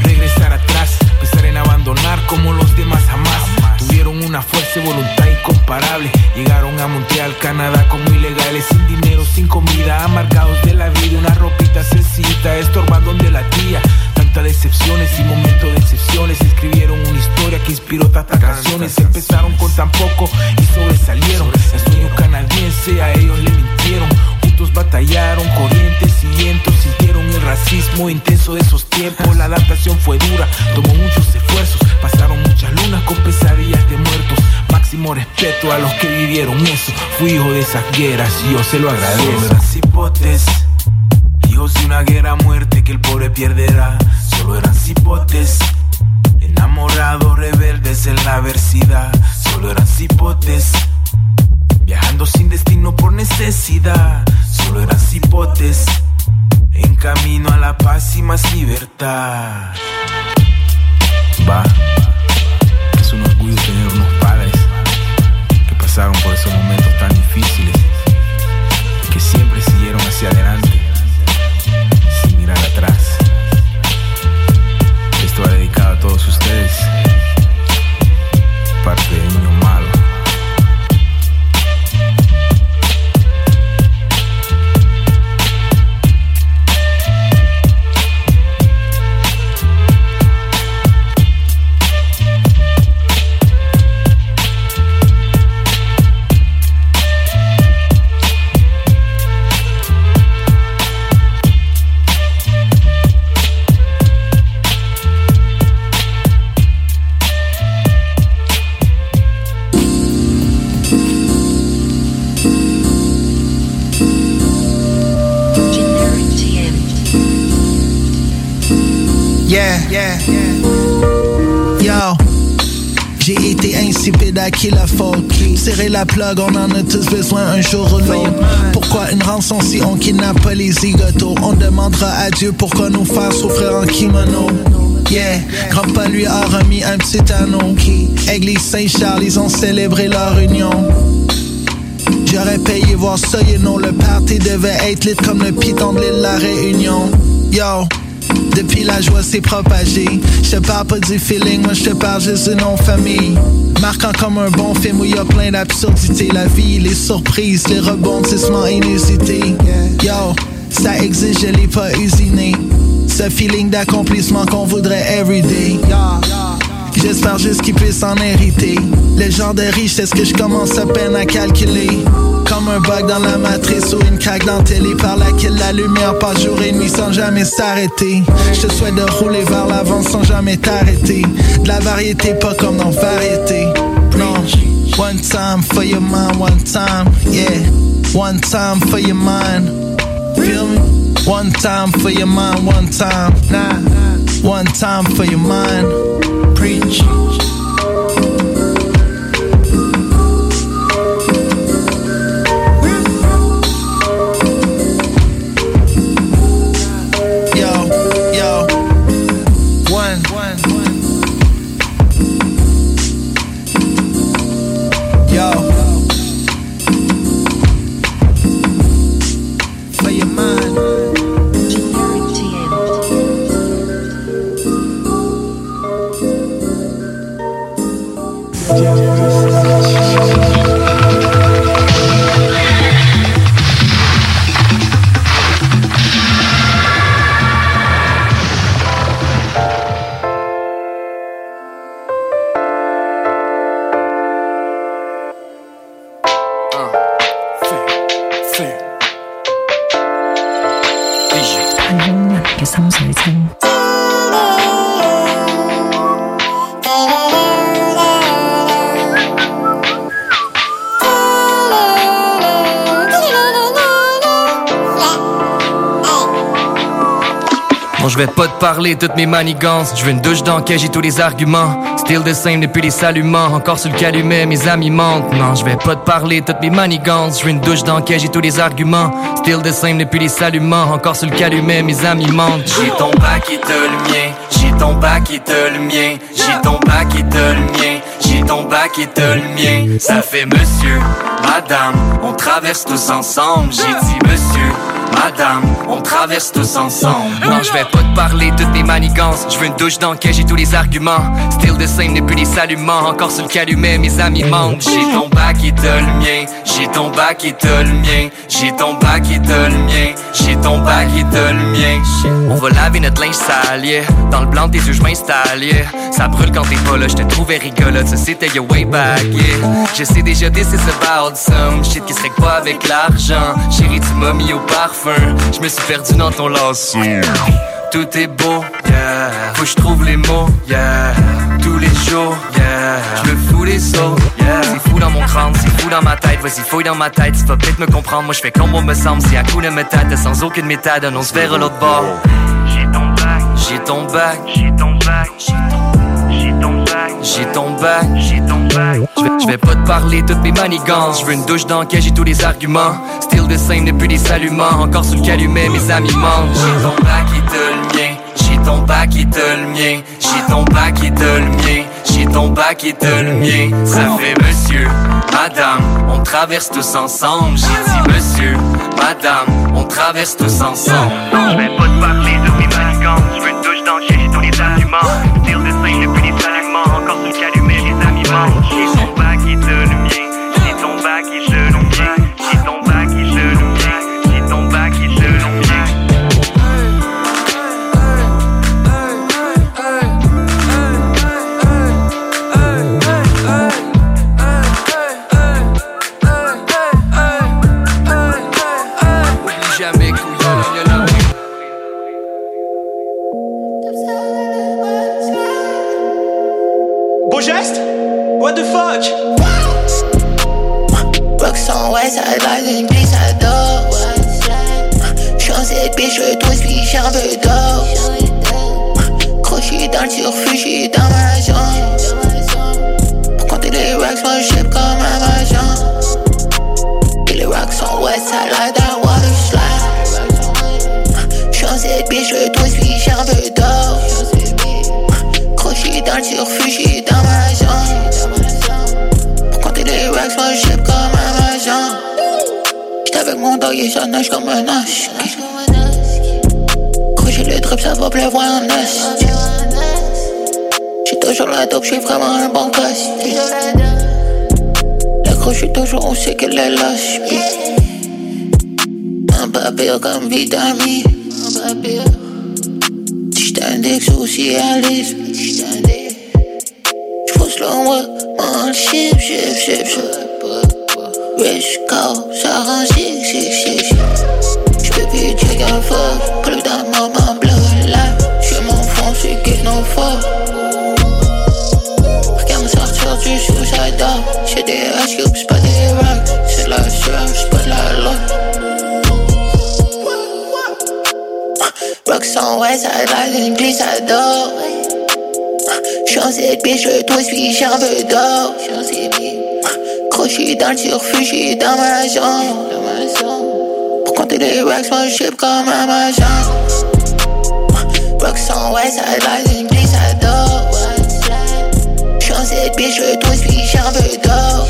regresar atrás, pensar en abandonar como los demás jamás. Tuvieron una fuerza y voluntad incomparable. Llegaron a Montreal, Canadá como ilegales, sin dinero, sin comida, amargados de la vida. Una ropita sencilla, estorbando donde la tía. Tantas decepciones y momentos de excepciones. Escribieron una historia que inspiró tantas canciones. Empezaron con tan poco y sobresalieron. El sueño canadiense a ellos le mintieron. Batallaron, corrientes y vientos sintieron el racismo intenso de esos tiempos. La adaptación fue dura, tomó muchos esfuerzos. Pasaron muchas lunas con pesadillas de muertos. Máximo respeto a los que vivieron eso. Fui hijo de esas guerras y yo se lo agradezco. Eran cipotes, hijos de una guerra muerte que el pobre perderá. Solo eran cipotes. Enamorados, rebeldes en la adversidad. Solo eran cipotes. Viajando sin destino por necesidad. Solo eran cipotes. En camino a la paz y más libertad. Va. Es un orgullo tener unos padres que pasaron por esos momentos tan difíciles. Que siempre siguieron hacia adelante. Sin mirar atrás. Esto va dedicado a todos ustedes. Parte de J'ai été insipide à qui la faute Serrer la plug, on en a tous besoin un jour ou l'autre. Pourquoi une rançon si on kidnappe pas les zigotos? On demandera à Dieu pourquoi nous faire souffrir en kimono. Yeah, grand-pa lui a remis un petit anneau. Église Saint-Charles, ils ont célébré leur union. J'aurais payé voir ça, you know Le party devait être lit comme le piton de La Réunion. Yo depuis la joie s'est propagée. Je te parle pas du feeling, moi je te parle juste de nos familles. Marquant comme un bon film où y a plein d'absurdités. La vie, les surprises, les rebondissements inusités. Yo, ça existe, je l'ai pas usiné. Ce feeling d'accomplissement qu'on voudrait everyday. J'espère juste qu'ils puissent en hériter. Le genre de riche, c'est ce que je commence à peine à calculer. Comme un bug dans la matrice ou une craque dans télé par laquelle la lumière passe jour et nuit sans jamais s'arrêter. Je te souhaite de rouler vers l'avant sans jamais t'arrêter. De la variété, pas comme dans variété. Non, one time for your mind, one time, yeah. One time for your mind. Feel me? One time for your mind, one time, nah. One time for your mind. Preach. Parler toutes mes manigances. Je veux une douche d'enquête, j'ai tous les arguments. Still the same depuis les saluments. Encore sur le calumet, mes amis mentent. Non, je vais pas te parler toutes mes manigances. Je veux une douche d'enquête, j'ai tous les arguments. Still the same depuis les saluments. Encore sur le calumet, mes amis mentent. J'ai ton bac et t'as le mien. J'ai ton bac et t'as le mien. J'ai ton bac et t'as le mien. J'ai ton bac et t'as le mien. Ça fait monsieur, madame, on traverse tous ensemble. J'ai dit monsieur. Madame, on traverse tous ensemble. Non, je vais pas te parler de toutes mes manigances. Je veux une douche d'enquête, j'ai tous les arguments. Still the same depuis les saluments. Encore sur le calumet, mes amis mentent. J'ai ton bac et t'as le mien. J'ai ton bac et t'as le mien. J'ai ton bac et t'as le mien. J'ai ton bac et t'as le mien. On va laver notre linge sale, yeah. Dans le blanc tes yeux, je m'installe, yeah. Ça brûle quand t'es pas là, je te trouvais rigolote. Ça c'était your way back, yeah. Je sais déjà, this is about some shit qui serait pas avec l'argent. Chérie, tu m'as mis au parfum. Je me suis perdu dans ton lasso. Tout est beau, yeah. Faut que je trouve les mots, yeah. Tous les jours, yeah. Je me fous les sauts, yeah. C'est fou dans mon crâne, c'est fou dans ma tête. Vas-y, fouille dans ma tête, tu vas peut-être me comprendre. Moi, je fais comme on me semble. Si à coup de méthode, sans aucune méthode, on se verra l'autre bord. J'ai ton bac, j'ai ton bac, j'ai ton bac, j'ai ton bac, j'ai ton bac, j'ai ton bac. Je vais, pas te parler toutes mes manigances. Je veux une douche d'enquête, j'ai tous les arguments. Still the same depuis les saluments. Encore sous le calumet, mes amis mentent. J'ai ton bac et t'as le mien. J'ai ton bac et t'as le mien. J'ai ton bac et t'as le mien. Ton bac t'as le mien. Ça fait monsieur, madame, on traverse tous ensemble. J'ai dit monsieur, madame, on traverse tous ensemble. Non, je vais pas te parler j'suis un peu d'or. Crochet dans le surfuge, dans ma zone. Pour compter les racks, moi j'aime comme un agent. J'étais avec mon dog et ça nage comme un husky. Crochet le drip, ça va pleuvoir en esti. J'suis toujours la dope, j'suis vraiment un bon costume. Le crochet toujours, on sait qu'elle est lâche. Un papier comme vitamine. Un papier index socialiste. Chip, chip, chip. Rich cow, ça rend chic, chic, chic, chic. J'peux plus check un fuck, club dans ma main bleue. J'suis mon fond, c'est fuck. Regarde me sortir du suicide, j'ai des ice cubes, pas des rocks. C'est la la. Rocks on west side, like une d'or. J'suis cette bitch, je toi suis j'en veux d'or. Croché dans le j'suis dans ma zone. Pour compter les racks, moi j'ship comme Amazon. Rocks on west side, like une glissade d'or. J'suis cette bitch, je toi suis j'en veux d'or.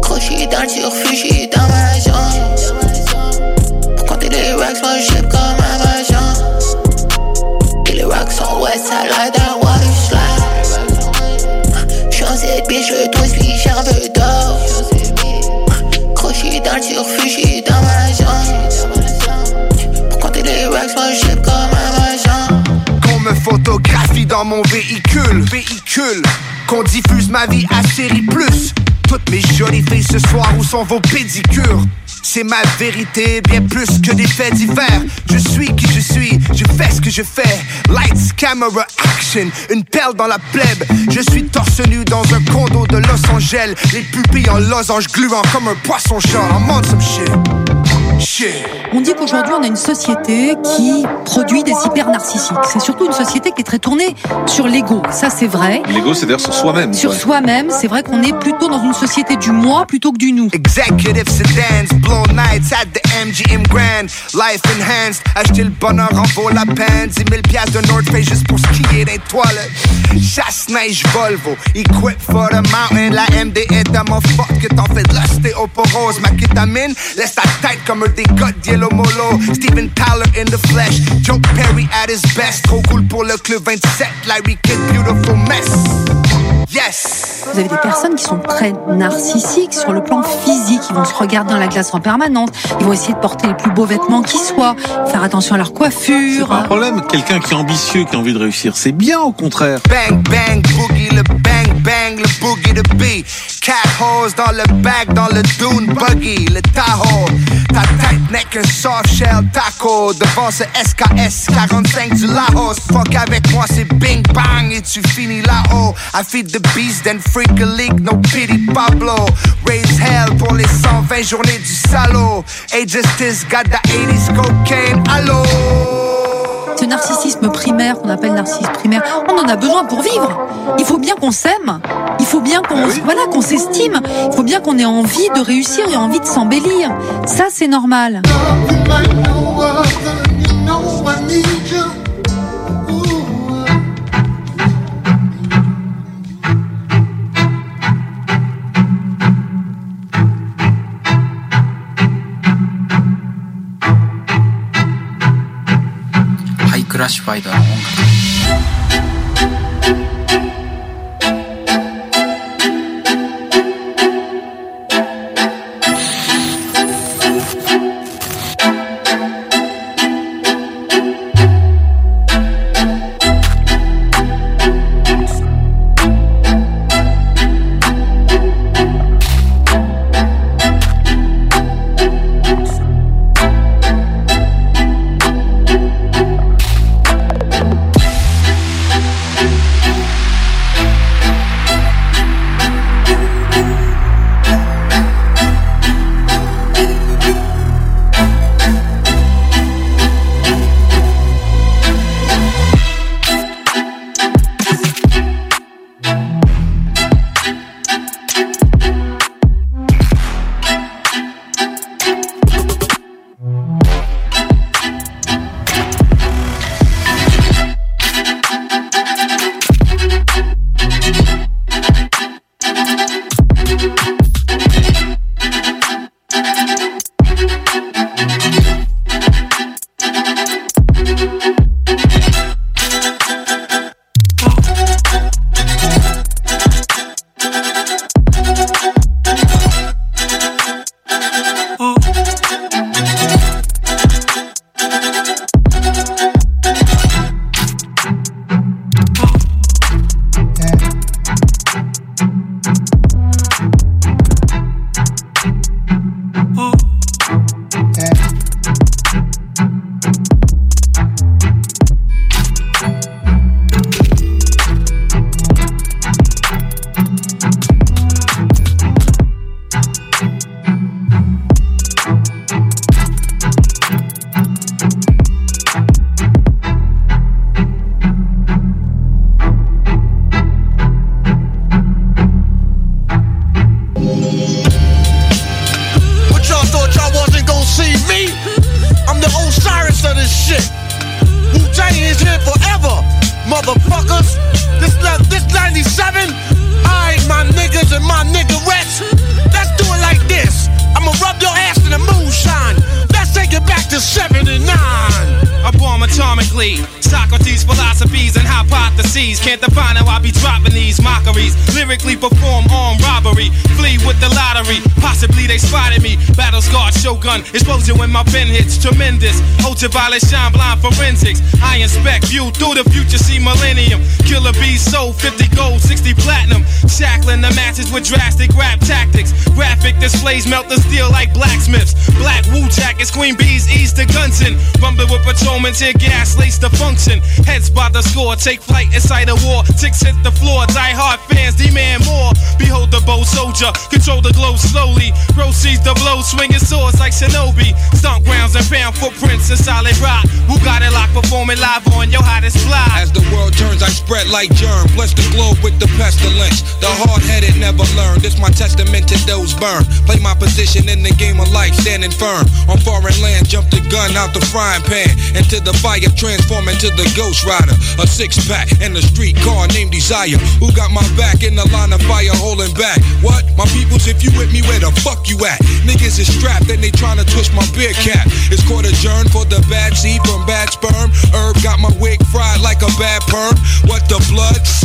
Croché dans le j'suis dans ma dans le j'suis dans ma zone. Pour compter les racks, moi j'ship comme Amazon. Qu'on me photographie dans mon véhicule, véhicule. Qu'on diffuse ma vie à série plus. Toutes mes jolies filles ce soir, où sont vos pédicures? C'est ma vérité, bien plus que des faits divers. Je suis qui je suis, je fais ce que je fais. Lights, camera, action, une perle dans la plèbe. Je suis torse nu dans un condo de Los Angeles. Les pupilles en losange gluant comme un poisson chat. I'm on some shit. On dit qu'aujourd'hui, on a une société qui produit des hyper narcissiques. C'est surtout une société qui est très tournée sur l'ego. Ça, c'est vrai. L'ego, c'est-à-dire sur soi-même. Sur soi-même, c'est vrai qu'on est plutôt dans une société du moi plutôt que du nous. Executive sedans, blow nights at the MGM Grand. Life enhanced, acheter le bonheur en vaut la peine. 10 000 piastres de North Face juste pour skier des toilettes. Chasse, neige, Volvo, equip for the mountain. La MD est tellement forte que t'en fais de l'ostéoporose. Ma kétamine laisse ta tête comme un Molo. Steven Tyler in the flesh, Joe Perry at his best. Trop cool pour le club 27, Larry Kid, beautiful mess. Yes! Vous avez des personnes qui sont très narcissiques sur le plan physique. Ils vont se regarder dans la glace en permanence. Ils vont essayer de porter les plus beaux vêtements qui soient, faire attention à leur C'est coiffure. pas un problème. Quelqu'un qui est ambitieux, qui a envie de réussir, c'est bien au contraire. Bang, bang, boogie, le bang, bang, le boogie de B. Cat hose dans le bag, dans le dune buggy, le Tahoe. Ta tête n'est qu'un soft shell taco. Devant ce SKS 45 du Laos. Fuck avec moi, c'est bing bang et tu finis là-haut. I feed the beast, then freak a league, no pity Pablo. Raise hell pour les 120 journées du salaud. Hey, Justice got the 80s cocaine, allô? Ce narcissisme primaire qu'on appelle narcissisme primaire, on en a besoin pour vivre. Il faut bien qu'on s'aime. Il faut bien qu'on voilà qu'on s'estime. Il faut bien qu'on ait envie de réussir et envie de s'embellir. Ça c'est normal. spider Ultraviolet shine blind forensics. I inspect view through the future. See millennium. Killer bees sold 50 gold, 60 platinum. Shackling the matches with drastic rap tactics. Graphic displays melt the steel like blacksmiths. Black Wu jackets, queen bees ease to Gunson. Rumble with patrolmen, tear gas, lace the function. Heads by the score, take flight inside a war. Solid rock. Who got it locked, performing live on your hottest fly. As the world turns, I spread like germ. Bless the globe with the pestilence. The hard headed never learn. This my testament to those burn. Play my position in the game of life, standing firm. On foreign land, jump the gun out the frying pan. Into the fire, transform into the ghost rider. A six pack and a street car named Desire. Who got my back in the line of fire holding back? What? My peoples, if you with me, where the fuck you at? Niggas is strapped and they tryna twist my beer cap. Fried like a bad perm. What the blood?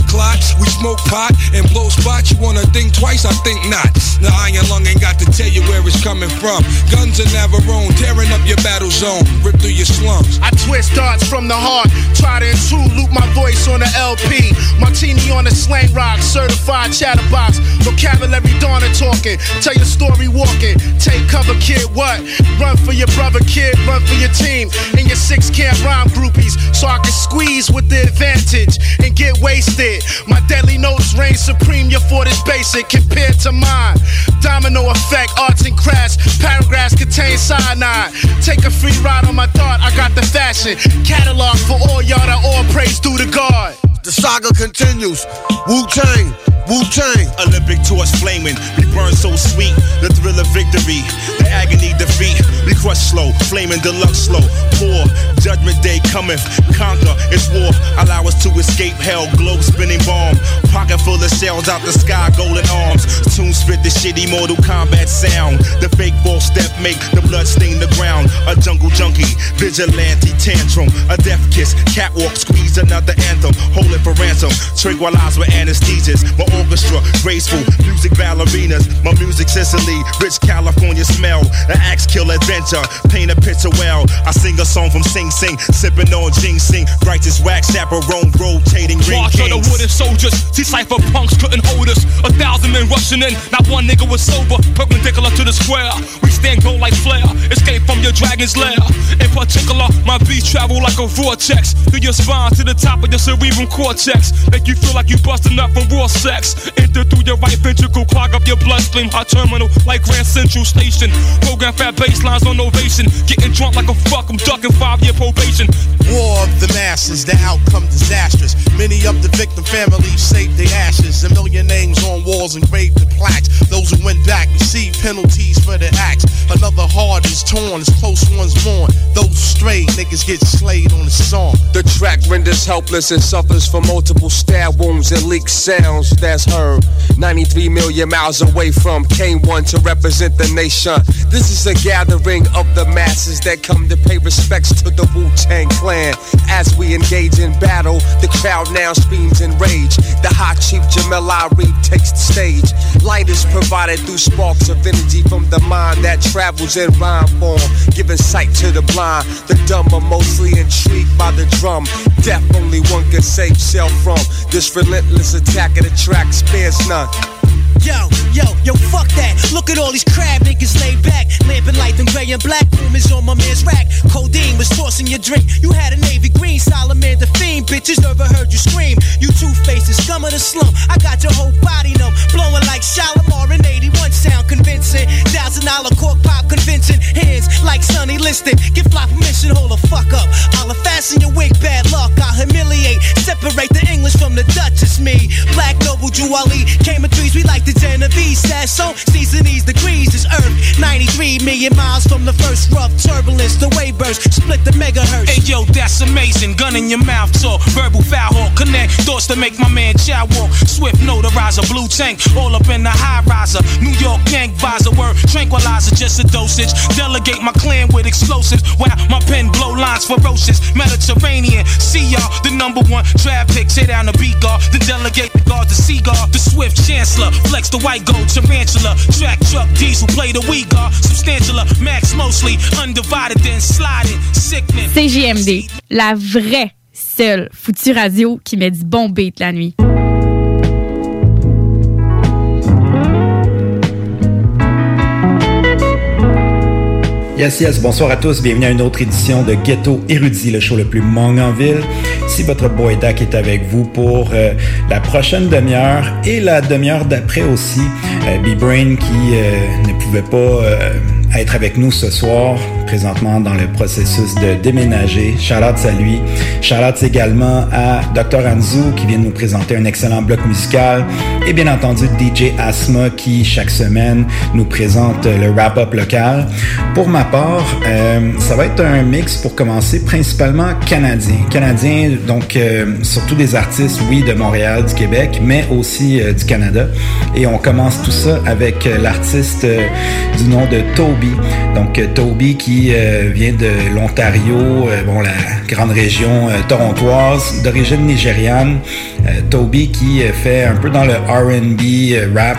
We smoke pot and blow spots. You wanna think twice? I think not. The iron lung ain't got to tell you where it's coming from. Guns in Navarone, tearing up your battle zone, rip through your slums. I twist darts from the heart, try to intrude, loop my voice on the LP. Martini on the slang rock, certified chatterbox. Vocabulary dawning talking, tell your story walking. Take cover, kid, what? Run for your brother, kid, run for your team. And your six camp rhyme groupies, so I can squeeze with the advantage and get wasted. My deadly notes reign supreme, your fort is basic compared to mine. Domino effect, arts and crafts, paragraphs contain cyanide. Take a free ride on my thought, I got the fashion. Catalog for all y'all that all praise due to God. The saga continues. Wu Tang, Wu Tang. Olympic torch flaming. We burn so sweet. The thrill of victory. The agony defeat. We crush slow. Flaming deluxe slow. Poor. Judgment day cometh. Conquer. It's war. Allow us to escape hell. Globe spinning bomb. Pocket full of shells out the sky. Golden arms. Tune spit the shitty Mortal Kombat sound. The fake ball step make the blood stain the ground. A jungle junkie. Vigilante tantrum. A death kiss. Catwalk squeeze another anthem. Hold it for ransom. Tranquilize with anesthesias. My orchestra, graceful, music ballerinas. My music Sicily, rich California smell. An axe kill adventure, paint a picture well. I sing a song from Sing Sing, sipping on ginseng. Righteous wax, chaperone, rotating ring March of the wooden soldiers, decipher punks couldn't hold us. A thousand men rushing in, not one nigga was sober. Perpendicular to the square, we stand gold like flare. Escape from your dragon's lair. In particular, my beats travel like a vortex through your spine to the top of your cerebral cortex. Make you feel like you busting up from raw sex. Enter through your right ventricle, clog up your bloodstream. Hot terminal like Grand Central Station. Program fat baselines on ovation. Getting drunk like a fuck, I'm ducking five year probation. War of the masses, the outcome disastrous. Many of the victim families saved their ashes. A million names on walls engraved in plaques. Those who went back receive penalties for their acts. Another heart is torn as close ones mourn. Those strayed niggas get slayed on the song. The track renders helpless and suffers from multiple stab wounds and leaked sounds heard. 93 million miles away from K1 to represent the nation. This is a gathering of the masses that come to pay respects to the Wu Tang Clan. As we engage in battle, the crowd now screams in rage. The high chief Jamel Ari takes the stage. Light is provided through sparks of energy from the mind that travels in rhyme form, giving sight to the blind. The dumb are mostly intrigued by the drum. Death only one can save self from. This relentless attack of the track spares none. Yo, yo, yo, fuck that. Look at all these crab niggas laid back. Lamping light, them gray and black is on my man's rack. Codeine was tossing your drink. You had a navy green, Solomon the fiend. Bitches never heard you scream. You two faces, scum of the slum. I got your whole body numb. Blowing like Shalimar in 81 sound convincing. Thousand dollar cork pop convincing. Hands like Sonny Liston. Give fly permission, hold the fuck up. I'll fasten your wig, bad luck. I'll humiliate. Separate the English from the Duchess. it's me. Black Noble Juwali came in threes. We like the Genovese. Says so. Season these degrees. This Earth 93 million miles from the first rough turbulence. The wave burst split the megahertz. Hey yo, that's amazing. Gun in your mouth talk. Verbal foul hawk. Connect thoughts to make my man chow walk. Swift notarizer. Blue tank. All up in the high riser. New York gang visor. Word tranquilizer. Just a dosage. Delegate my clan with explosives. Wow, my pen blow lines ferocious. Mediterranean. See y'all. The number one draft pick. Tear down the beat guard. The delegate the guard. The seagull. The swift chancellor. The white gold tarantula. Track truck diesel. Play the weak guard. Substantial. Max mostly. Undivided then sliding. Sickening. CJMD, la vraie seule foutue radio qui met du bon beat la nuit. Yes, yes, bonsoir à tous, bienvenue à une autre édition de Ghetto Érudit, le show le plus mong en ville. Ici votre boy Dak est avec vous pour euh, la prochaine demi-heure et la demi-heure d'après aussi. Euh, B-Brain qui euh, ne pouvait pas être avec nous ce soir, présentement dans le processus de déménager. Out à lui. Out également à Dr. Anzu qui vient de nous présenter un excellent bloc musical et bien entendu DJ Asma qui chaque semaine nous présente le wrap-up local. Pour ma part, euh, ça va être un mix pour commencer principalement canadien. Canadien, donc euh, surtout des artistes, oui, de Montréal, du Québec, mais aussi euh, du Canada. Et on commence tout ça avec l'artiste du nom de Toby. Donc Toby qui euh, vient de l'Ontario, euh, bon la grande région euh, torontoise, d'origine nigériane. Toby qui fait un peu dans le R&B rap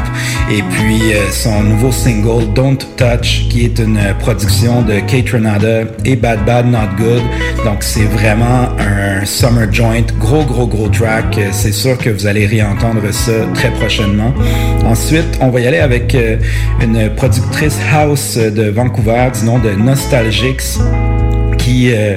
et puis son nouveau single Don't Touch qui est une production de Kate Renada et Bad Bad Not Good. Donc c'est vraiment un summer joint, gros gros gros track. C'est sûr que vous allez réentendre ça très prochainement. Ensuite, on va y aller avec une productrice house de Vancouver du nom de Nostalgics qui euh,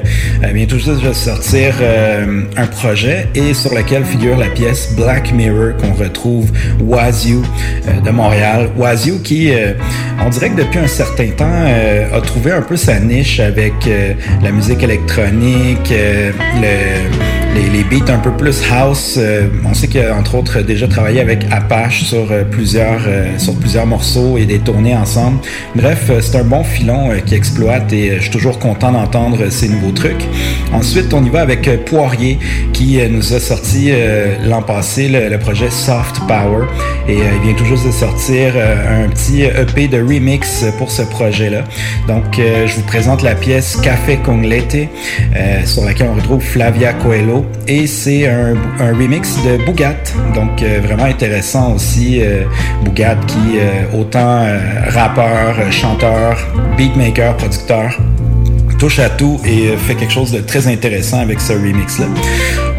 vient tout juste de sortir euh, un projet et sur lequel figure la pièce Black Mirror qu'on retrouve Wazoo euh, de Montréal. Wazoo qui, on dirait que depuis un certain temps, a trouvé un peu sa niche avec la musique électronique, le, les, les beats un peu plus house. Euh, on sait qu'il a entre autres déjà travaillé avec Apache sur euh, plusieurs euh, sur plusieurs morceaux et des tournées ensemble. Bref, euh, c'est un bon filon euh, qui exploite et je suis toujours content d'entendre ces nouveaux trucs. Ensuite, on y va avec Poirier qui nous a sorti l'an passé le, le projet Soft Power et il vient juste de sortir un petit EP de remix pour ce projet-là. Donc, je vous présente la pièce Café con Leite euh, sur laquelle on retrouve Flavia Coelho et c'est un, remix de Bougat. Donc, euh, vraiment intéressant aussi. euh, Bougat qui, euh, autant rappeur, chanteur, beatmaker, producteur, touche à tout et euh, fait quelque chose de très intéressant avec ce remix-là.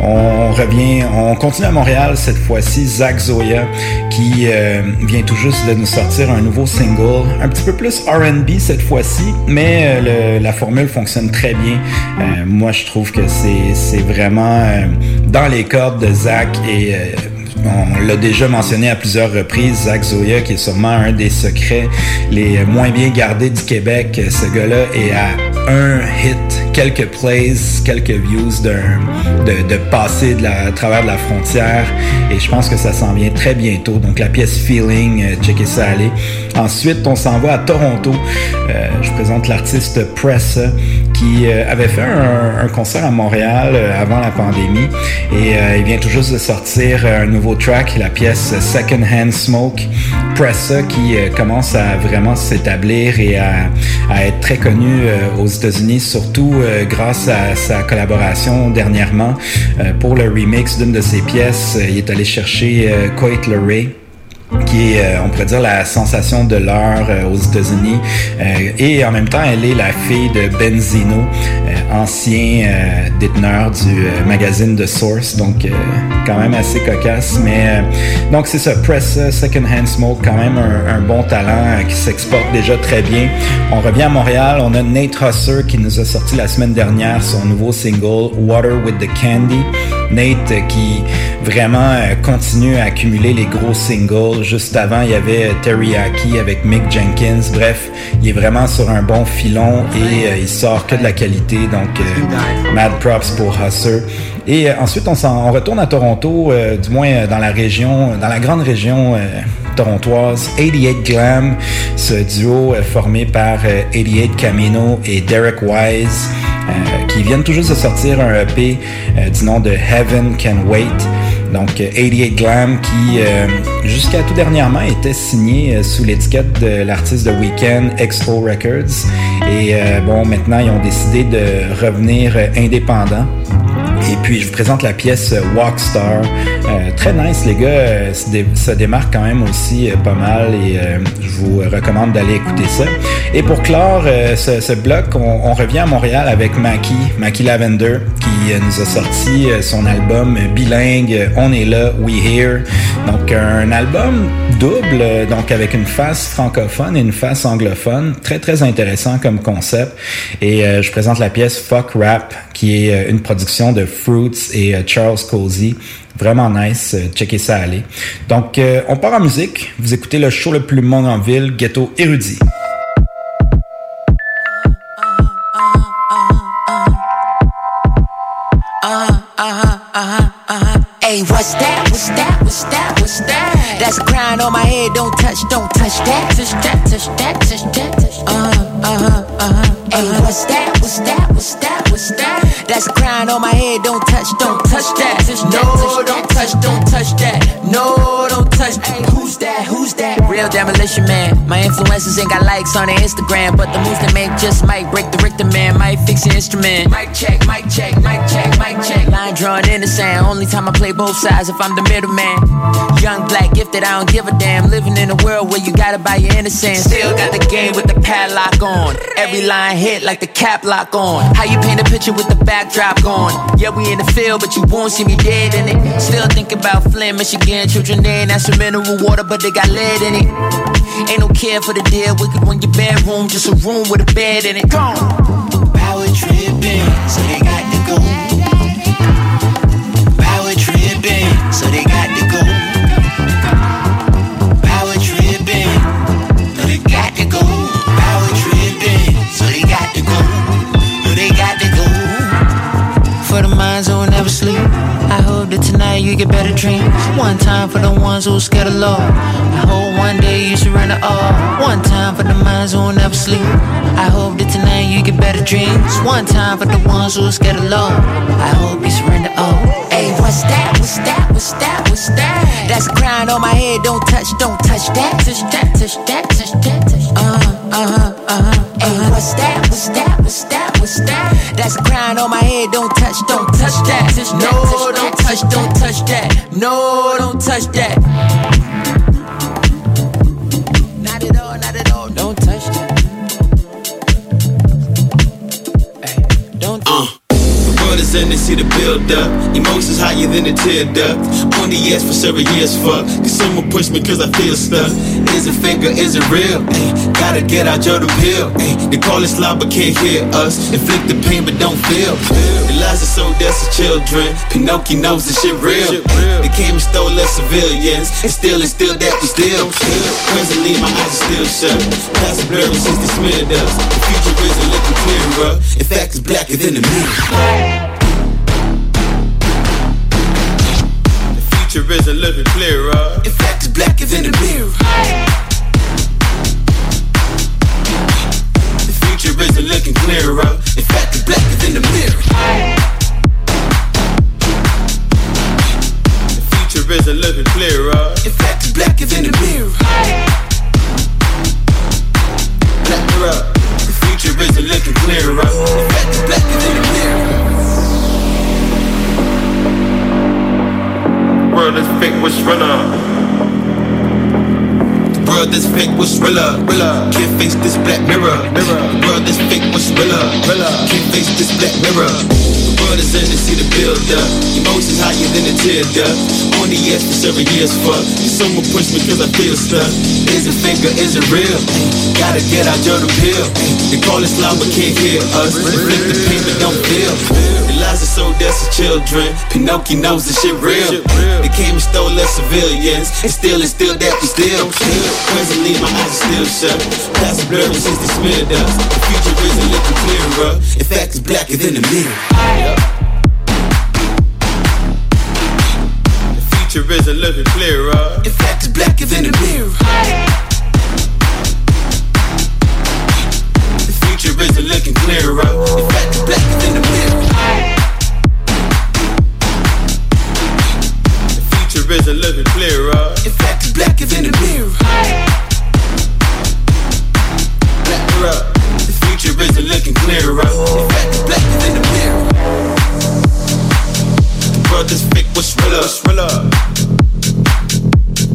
On revient, on continue à Montréal cette fois-ci, Zach Zoya qui euh, vient tout juste de nous sortir un nouveau single, un petit peu plus R&B cette fois-ci, mais euh, la formule fonctionne très bien. Moi, je trouve que c'est vraiment dans les cordes de Zach et on l'a déjà mentionné à plusieurs reprises, Zach Zoya, qui est sûrement un des secrets les moins bien gardés du Québec. Ce gars-là est à un hit, quelques plays, quelques views de, de passer de la, à travers de la frontière. Et je pense que ça s'en vient très bientôt. Donc la pièce Feeling, euh, checkez ça aller. Ensuite, on s'en va à Toronto. Euh, je présente l'artiste Pressa qui euh, avait fait un, un concert à Montréal avant la pandémie et il vient tout juste de sortir un nouveau track, la pièce Second Hand Smoke. Pressa qui euh, commence à vraiment s'établir et à, être très connu euh, aux États-Unis, surtout euh, grâce à sa collaboration dernièrement pour le remix d'une de ses pièces. Il est allé chercher Coit Ray qui est, euh, on pourrait dire, la sensation de l'heure euh, aux États-Unis. Euh, et en même temps, elle est la fille de Benzino, ancien déteneur du magazine The Source. Donc, quand même assez cocasse. Mais donc, c'est ça. Press Second Hand Smoke, quand même un, un bon talent qui s'exporte déjà très bien. On revient à Montréal. On a Nate Husser qui nous a sorti la semaine dernière son nouveau single Water with the Candy. Nate euh, qui vraiment euh, continue à accumuler les gros singles. Juste avant, il y avait Teriyaki avec Mick Jenkins. Bref, il est vraiment sur un bon filon et euh, il sort que de la qualité. Donc, euh, mad props pour Husser. Et ensuite, on, on, retourne à Toronto, du moins dans la région, dans la grande région torontoise, 88 Glam, ce duo formé par 88 Camino et Derek Wise, qui viennent toujours de sortir un EP du nom de Heaven Can Wait. Donc 88 Glam qui euh, jusqu'à tout dernièrement était signé euh, sous l'étiquette de l'artiste de Weekend Expo Records. Et euh, bon, maintenant ils ont décidé de revenir indépendants. Et puis je vous présente la pièce Walkstar. Euh, très nice, les gars. ça démarque quand même aussi pas mal et je vous recommande d'aller écouter ça. Et pour clore ce, bloc, on, revient à Montréal avec Mackie, Mackie Lavender, qui nous a sorti son album bilingue On est là, We Here. Donc un album double, donc avec une face francophone et une face anglophone. Très très intéressant comme concept. Et je présente la pièce Fuck Rap, qui est une production de Fruits et euh, Charles Cozy. Vraiment nice, euh, checkez ça aller. Donc, euh, on part en musique. Vous écoutez le show le plus monde en ville, Ghetto Érudit. Hey, what's that? What's that? What's that? What's that? That's a crown on my head. Don't touch, don't touch that. Touch that, touch that, touch that. Uh huh, uh That's a crown on my head. Don't touch, don't touch that. No, don't touch, don't touch that. No, don't touch. Hey, who's that? Who's that? Real demolition man. My influences ain't got likes on their Instagram, but the moves they make just might break the Richter man. Might fix your instrument. Mic check, mic check, mic check, mic check. Line drawn in the sand. Only time I play both sides if I'm the middleman. Young black gifted, I don't give a damn. Living in a world where you gotta buy your innocence. Still got the game with the padlock on. Every line hit like the cap lock on. How you paint a picture with the backdrop going? Yeah, we in the field, but you won't see me dead in it. Still think about Flint, Michigan, children there. That's some mineral water, but they got lead in it. Ain't no care for the dead wicked when your bedroom, just a room with a bed in it. Gone. Power tripping, so they got to go. Power tripping, so they you get better dreams. One time for the ones who scared of law. I hope one day you surrender all. One time for the minds who never sleep. I hope that tonight you get better dreams. One time for the ones who scared of law. I hope you surrender all. Hey, what's that? What's that? What's that? What's that? That's a crown on my head. Don't touch, don't touch that. Touch that, touch that, touch that. Touch that. Uh huh, uh huh, uh huh. Hey, what's that? What's that? What's that? What's that? That's a crown on my head. Don't touch, don't touch that. No, don't touch, don't touch that. No, don't touch that. The up. Emotions higher than a tear duct. On the yes for several years, fuck. Cause someone push me cause I feel stuck. Is it fake or is it real? Ay, gotta get out your pill. Ay, they call it slob but can't hear us. Inflict the pain but don't feel. The lies are so dead to children. Pinocchio knows the shit real. They came and stole us civilians. And still, and still that we still. Presently, my eyes are still shut. Past the blurry since they smeared us. The future isn't looking clearer. In fact, it's blacker than the mirror. Future isn't looking clearer. In fact, it's blacker than the mirror. The future isn't looking clearer. In fact, it's blacker than the mirror. The future isn't looking clearer. In fact, it's blacker than the mirror. Blacker up. The future isn't looking clearer. In fact, it's blacker than the mirror. World is fake, what's realer? The world is fake, realer? realer. Can't face this black mirror. mirror. The world is fake, what's realer? realer. Can't face this black mirror. Is in to see the build up. Emotions higher than a tear duct. On the yes for several years, fuck. Someone push me cause I feel stuck. Is it fake or is it real? Gotta get out your pill. They call it Islam but can't hear us. Reflect the pain but don't feel. The lies are so dead to children. Pinocchio knows the shit real. They came and stole us civilians. And still, it's still that we still. Presently, my eyes are still shut. Past blurry since they smeared us. The future isn't looking clearer. In fact, it's blacker than the mirror. The future isn't looking clearer. In fact, it's blacker than the mirror. The future isn't looking clearer. In fact, it's blacker than the mirror. The future isn't looking clearer. In fact, it's blacker than the mirror. Blacker up. The future isn't looking clearer. In fact, it's blacker than the mirror. World is fake, what's realer? What's realer?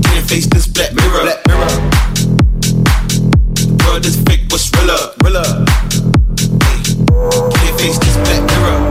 Can't face this black mirror. Black mirror. The world is fake, what's realer? Realer. Can't face this black mirror.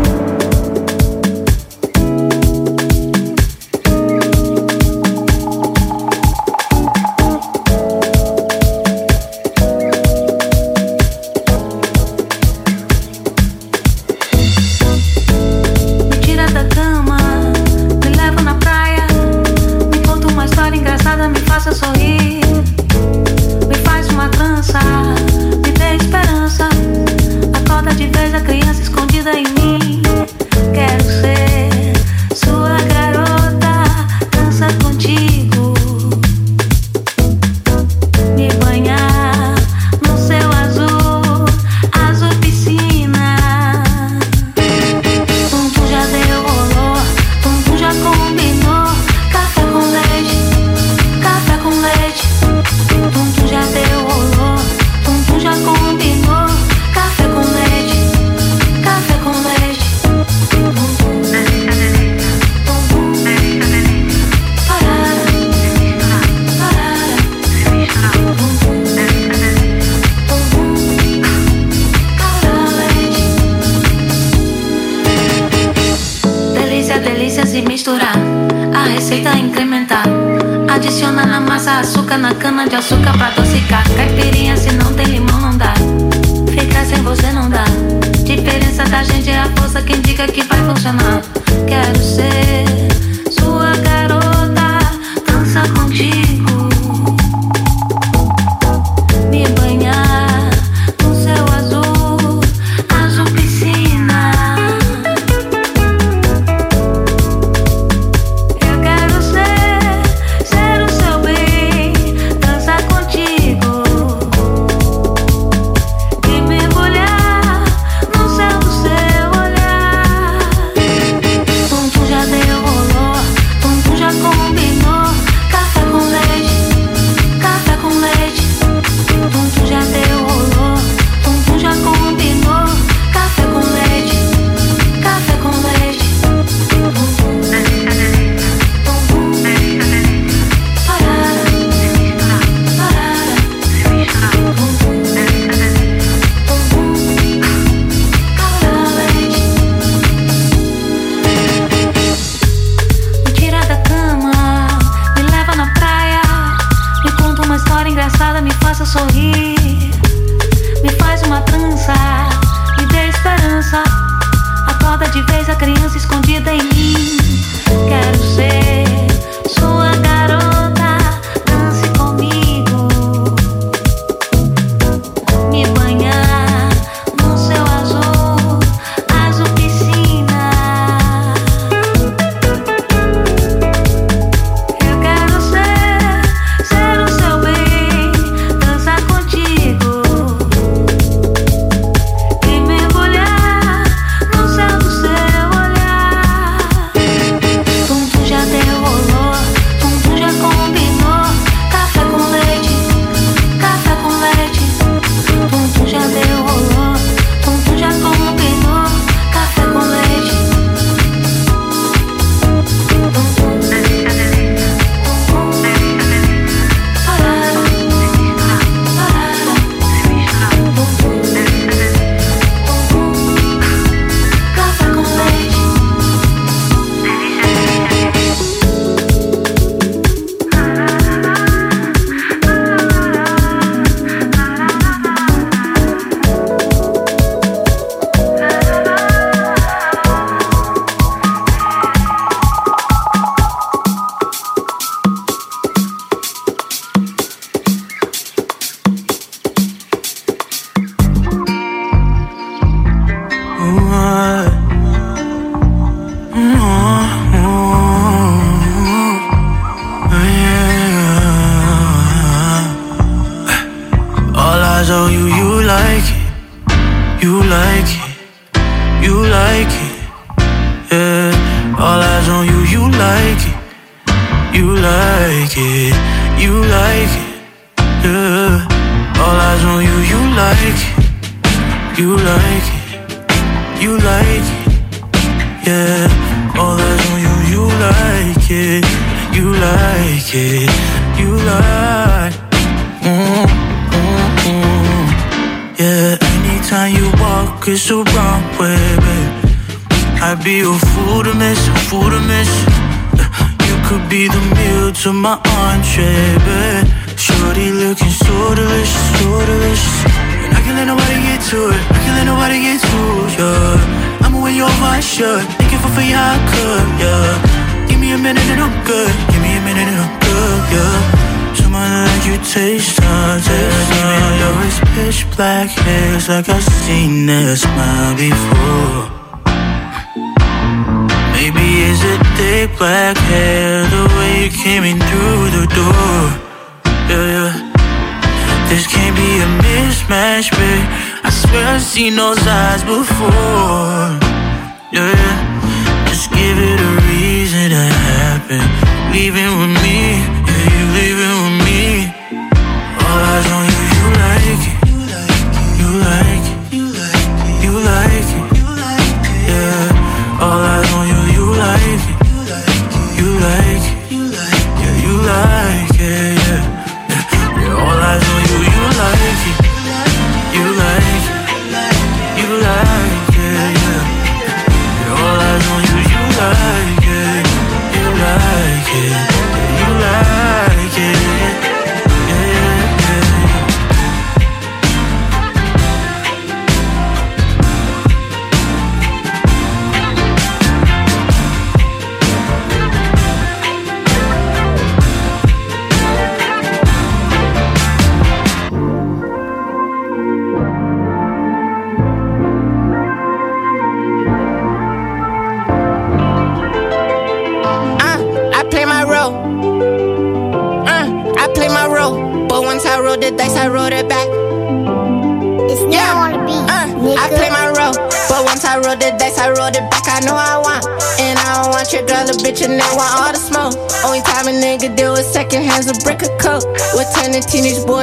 Adiciona na massa açúcar na cana de açúcar pra adocicar. Caipirinha se não tem limão não dá. Ficar sem você não dá. Diferença da gente é a força que indica que vai funcionar. Wrong way, babe. I'd be a fool to miss, a fool to miss. You could be the meal to my entree, babe. Shorty looking so delicious, so delicious. And I can't let nobody get to it. I can't let nobody get to it. I'ma win your my shirt. It for free, how I could, yeah. Give me a minute and I'm good. Give me a minute and I'm good, yeah. Someone like you taste her, taste. Your it's pitch black haze like I've seen that smile before. Maybe it's a thick black hair, the way you came in through the door. Yeah, yeah. This can't be a mismatch, babe. I swear I've seen those eyes before. Yeah, yeah. Just give it a reason to happen. Leaving with me, yeah, you leaving teenage boy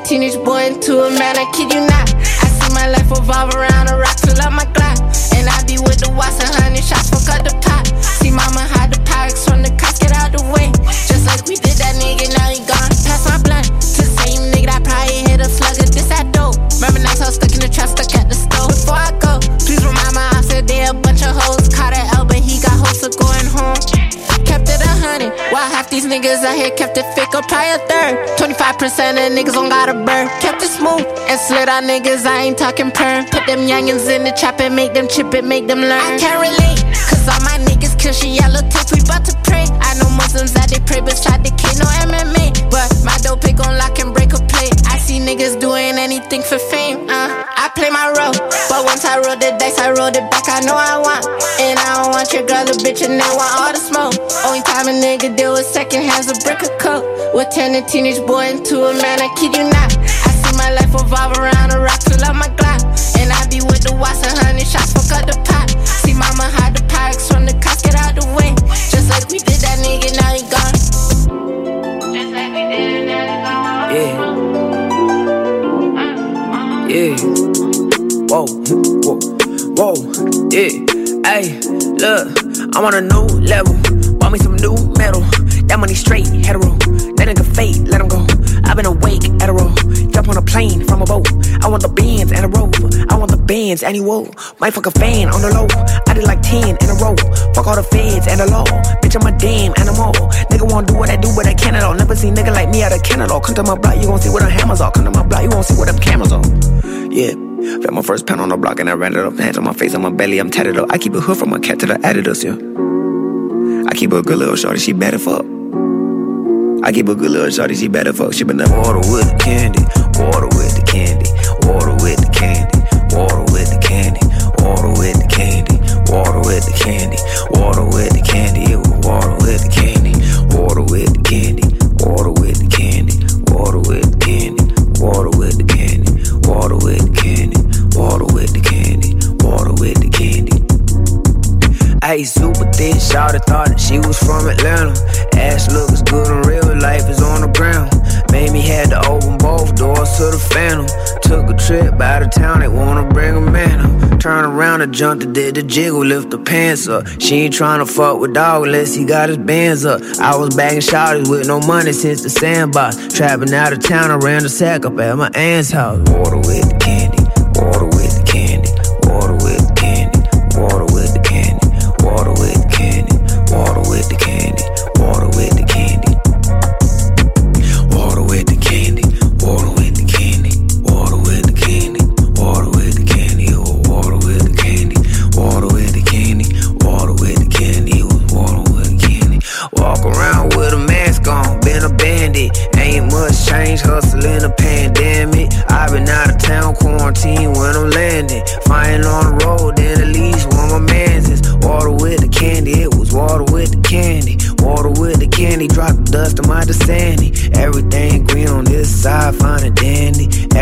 What 25% of niggas don't got a burn. Kept it smooth and slid our niggas. I ain't talking perm. Put them youngins in the trap and make them chip it, make them learn. I can't relate. Cause all my niggas kill she yellow tape. We bout to pray. I know Muslims that they pray but beside the K, no MMA. But my dope pick on lock and break a play. I see niggas doing anything for fame. I rolled it back. I know I want. And I don't want your girl, a bitch, and I want all the smoke. Only time a nigga deal with second hands, a brick of coke. What turn a teenage boy into a man, I kid you not. I see my life revolve around a rock, fill up my Glock. And I be with the Watson, hundred shots, fuck up the pot. See mama hide the packs from the cops, get out the way. Just like we did that nigga, now he gone. Just like we did that, Yeah. Uh, uh, uh. Yeah. Whoa, whoa, whoa, yeah. Hey, look, I'm on a new level. Want me some new metal. That money straight, hetero. That nigga fake, let him go. I've been awake hetero. Jump on a plane from a boat. I want the bands and a robe. I want the bands and he woke. Might fuck a fan on the low. I did like 10 in a row. Fuck all the feds and the law. Bitch, I'm a damn animal. Nigga wanna do what I do, but I can't at all. Never seen nigga like me out of Canada. Come to my block, you gon' see where the hammers are. Come to my block, you gon' see where them cameras are. Yeah. Felt my first pound on the block and I ran it up. Hands on my face, on my belly, I'm tatted up. I keep a hood from my cat to the Adidas, yeah. I keep a good little shorty, she better fuck. I keep a good little shorty, she better fuck. She been that water with the candy, water with the candy, water with the candy, water with the candy, water with the candy, water with the candy, water with the candy, water with the candy, water with the candy, Super thick, shawty thought that she was from Atlanta. Ass looks good in real life, is on the ground. Made me had to open both doors to the phantom. Took a trip out of town, they wanna bring a man up. Turn around and jump and did the jiggle, lift the pants up. She ain't tryna fuck with dog unless he got his bands up. I was bagging shawties with no money since the sandbox. Trapping out of town, I ran the sack up at my aunt's house. Water with the candy,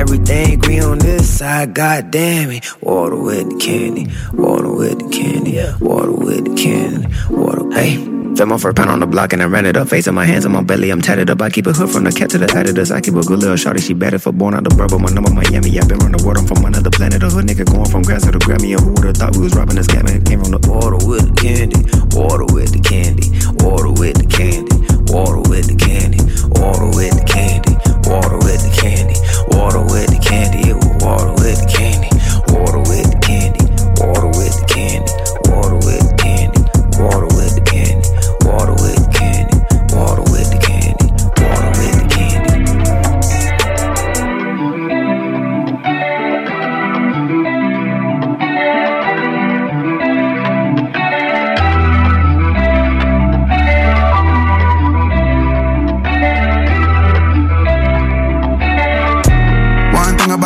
Everything green on this side, god damn it. Water with the candy, water with the candy, water with the candy, water. Hey. Felt my first pound on the block and I ran it up. Face in my hands on my belly, I'm tatted up. I keep a hood from the cat to the editors. I keep a good little shorty, she better for born out the bourbon. My number Miami, i been around the world. I'm from another planet. A hood nigga going from grass to the Grammy. And who would've thought we was robbing this gamma? Came from the water with the candy, water with the candy, water with the candy, water with the candy, water with the candy, water with the candy, water with the candy, it was water with the candy,